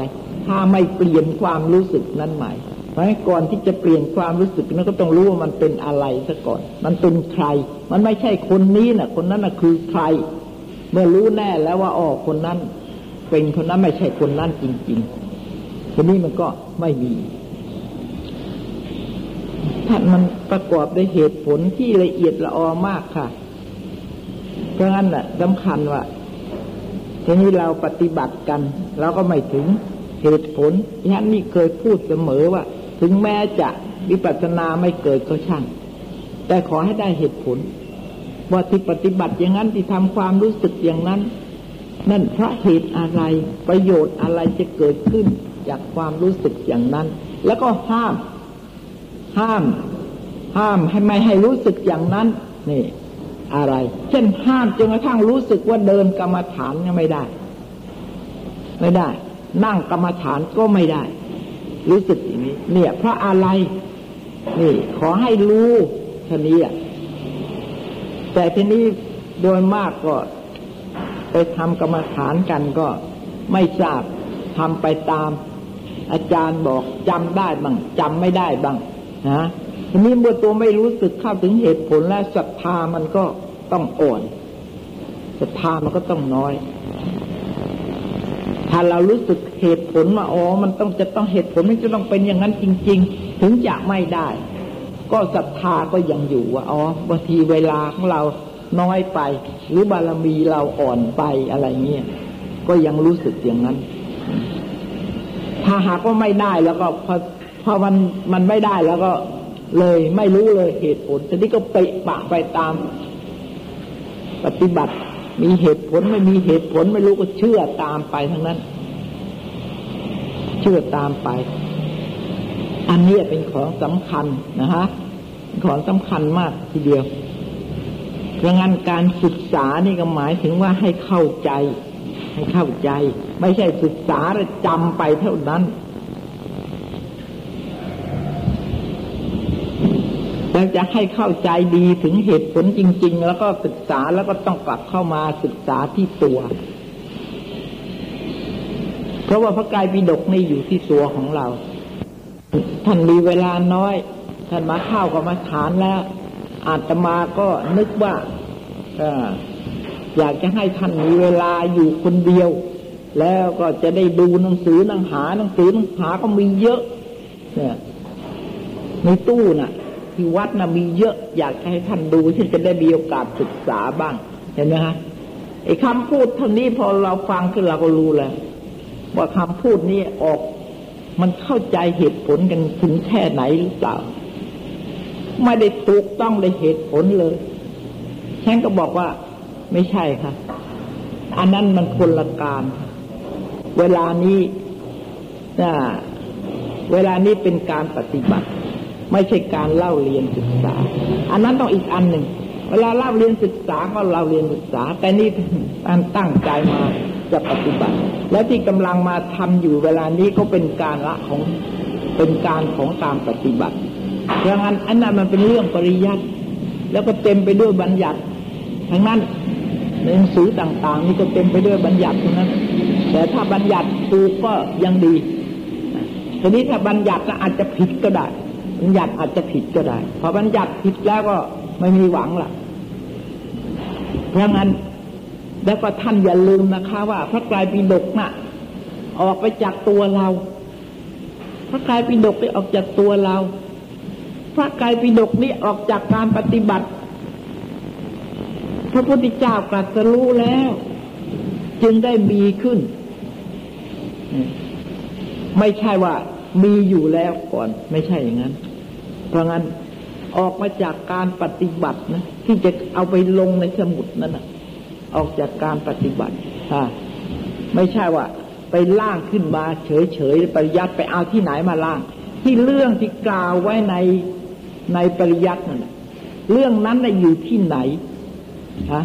ถ้าไม่เปลี่ยนความรู้สึกนั้นใหม่ เพราะก่อนที่จะเปลี่ยนความรู้สึกนั้นก็ต้องรู้ว่ามันเป็นอะไรซะก่อน มันเป็นใคร มันไม่ใช่คนนี้นะ่ะ คนนั้นนะ่ะคือใคร เมื่อรู้แน่แล้วว่าอ๋อคนนั้น เป็นคนนั้นไม่ใช่คนนั้นจริงๆทีนี้มันก็ไม่มีท่านมันประกอบด้วยเหตุผลที่ละเอียดละออมากค่ะ เพราะงั้นน่ะสำคัญว่าทีนี้เราปฏิบัติกันเราก็ไม่ถึงเหตุผลท่านนี่เคยพูดเสมอว่า ถึงแม้จะวิปัสสนาไม่เกิดก็ช่าง แต่ขอให้ได้เหตุผล ว่าที่ปฏิบัติอย่างนั้นที่ทำความรู้สึกอย่างนั้น นั่นเพราะเหตุอะไรประโยชน์อะไรจะเกิดขึ้นจากความรู้สึกอย่างนั้น แล้วก็ห้าม ห้าม ห้ามให้ไม่ให้รู้สึกอย่างนั้นนี่ อะไร เช่นห้ามจนกระทั่งรู้สึกว่าเดินกรรมฐานยังไม่ได้ ไม่ได้ นั่งกรรมฐานก็ไม่ได้ รู้สึกอย่างนี้ เนี่ย เพราะอะไร นี่ ขอให้รู้ท่านี้อะแต่ทีนี้โดยมากก็ ไปทำกรรมฐานกันก็ไม่ทราบทำไปตาม อาจารย์บอกจำได้บ้างจำไม่ได้บ้างนะ ทีนี้เมื่อตัวไม่รู้สึกเข้าถึงเหตุผลและศรัทธามันก็ต้องอ่อนศรัทธามันก็ต้องน้อย ถ้าเรารู้สึกเหตุผลมาอ๋อมันต้องจะต้องเหตุผลมันจะต้องเป็นอย่างนั้นจริง ๆ ถึงจะไม่ได้ ก็ศรัทธาก็ยังอยู่ว่าอ๋อบางทีเวลาของเราน้อยไป หรือบารมีเราอ่อนไปอะไรเงี้ยก็ยังรู้สึกอย่างนั้น ถ้าหากว่าไม่ได้แล้วก็พอพอมันมันไม่ได้แล้วก็ เลยไม่รู้เลยเหตุผลทีนี้ก็ไปปะไปตาม ปฏิบัติ มีเหตุผลไม่มีเหตุผลไม่รู้ก็เชื่อตามไปทั้งนั้น เชื่อตามไป อันนี้เป็นของสำคัญนะฮะของสำคัญมากทีเดียวเพราะงั้นการศึกษานี่ก็หมายถึงว่าให้เข้าใจ ให้เข้าใจ ไม่ใช่ศึกษาแล้วจำไปเท่านั้น แล้วจะให้เข้าใจดีถึงเหตุผลจริง ๆ แล้วก็ศึกษาแล้วก็ต้องกลับเข้ามาศึกษาที่ตัว เพราะว่าพระกายปิฎกนี่อยู่ที่ตัวของเรา ท่านมีเวลาน้อย ท่านมาเข้ากับมาฐานแล้ว อาตมาก็นึกว่าอยากจะให้ท่านมีเวลาอยู่คนเดียว แล้วก็จะได้ดูหนังสือหนังหาหนังสือหนังหาก็มีเยอะ เนี่ยในตู้น่ะ ที่วัดนะมีเยอะอยากให้ท่านดูที่จะได้มีโอกาสศึกษาบ้าง เห็นไหมฮะไอ้คำพูดเท่านี้พอเราฟังขึ้นเราก็รู้แล้วว่าคำพูดนี้ออกมันเข้าใจเหตุผลกันถึงแค่ไหนหรือเปล่า ไม่ได้ถูกต้องในเหตุผลเลยฉันก็บอกว่าไม่ใช่ค่ะ อันนั้นมันคนละการ เวลานี้เวลานี้เป็นการปฏิบัติ ไม่ใช่การเล่าเรียนศึกษา อันนั้นต้องอีกอันหนึ่ง เวลาเล่าเรียนศึกษาก็เราเรียนศึกษา แต่นี่การตั้งใจมาจะปฏิบัติ และที่กำลังมาทำอยู่เวลานี้ก็เป็นการละของเป็นการของตามปฏิบัติเพราะงั้นอันนั้นมันเป็นเรื่องปริยัติแล้วก็เต็มไปด้วยบัญญัติทั้งนั้นในหนังสือต่างๆ นี่ก็เต็มไปด้วยบัญญัติทั้งนั้น แต่ถ้าบัญญัติถูกก็ยังดีทีนี้ถ้าบัญญัติก็อาจจะผิดก็ได้ บัญญัติอาจจะผิดก็ได้พอบัญญัติผิดแล้วก็ไม่มีหวังละเพราะงั้นแล้วก็ท่านอย่าลืมนะคะว่า พระกายปิฎกน่ะ ออกไปจากตัวเรา พระกายปิฎกไปออกจากตัวเรา พระกายปิฎกนี้ออกจากการปฏิบัติ พระพุทธเจ้ากรัสรู้แล้ว จึงได้มีขึ้น ไม่ใช่ว่ามีอยู่แล้วก่อน ไม่ใช่อย่างนั้น เพราะงั้นออกมาจากการปฏิบัตินะที่จะเอาไปลงในสมุดนั่นนะออกจากการปฏิบัติอ่าไม่ใช่ว่า ไปล่างขึ้นมา เฉยๆปริยัติไปเอาที่ไหนมาล่าง ที่เรื่องที่กล่าวไว้ในในปริยัตินั่นเรื่องนั้นน่ะอยู่ที่ไหนฮะ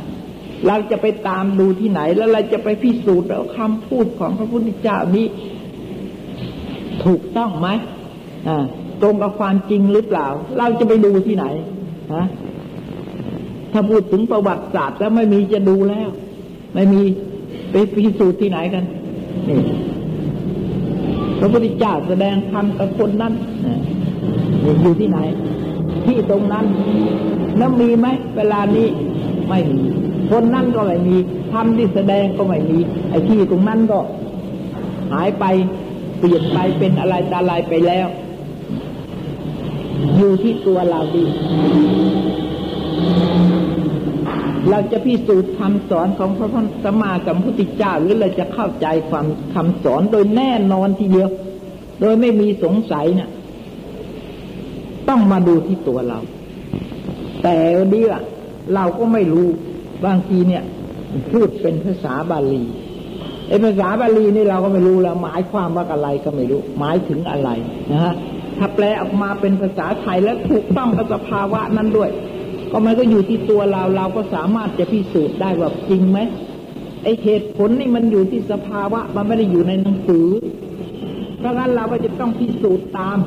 เราจะไปตามดูที่ไหน แล้วเราจะไปพิสูจน์แล้วคำพูดของพระพุทธเจ้านี้ ถูกต้องไหมอ่า ตรงกับความจริงหรือเปล่า เราจะไปดูที่ไหนฮะถ้าพูดถึงประวัติศาสตร์แล้วไม่มีจะดูแล้ว ไม่มีไปพิสูจน์ที่ไหนกันนี่พระพุทธเจ้าแสดงธรรมกับคนนั้นอยู่ที่ไหน ที่ตรงนั้นแล้วมีไหมเวลานี้ไม่มี คนนั้นก็ไม่มีธรรมที่แสดงก็ไม่มี ไอ้ที่ตรงนั้นก็ หายไปเปลี่ยนไปเป็นอะไรตาลายไปแล้ว อยู่ที่ตัวเราดี เราจะพิสูจน์คำสอนของพระพุทธมาสัมพุทธเจ้าหรือเราจะเข้าใจความคำสอนโดยแน่นอนทีเดียว โดยไม่มีสงสัยเนะี่ยต้องมาดูที่ตัวเรา แต่เดียเราก็ไม่รู้บางทีเนี่ย พูดเป็นภาษาบาลีไอ้ภาษาบาลีนี่เราก็ไม่รู้แล้ว หมายความว่าอะไรก็ไม่รู้ หมายถึงอะไรนะฮะ ถ้าแปลออกมาเป็นภาษาไทยและถูกต้องกับสภาวะนั้นด้วย ก็มันก็อยู่ที่ตัวเราเราก็สามารถจะพิสูจน์ได้ว่าจริงไหมไอเหตุผลนี่มันอยู่ที่สภาวะ มันไม่ได้อยู่ในหนังสือ เพราะงั้นเราก็จะต้องพิสูจน์ตาม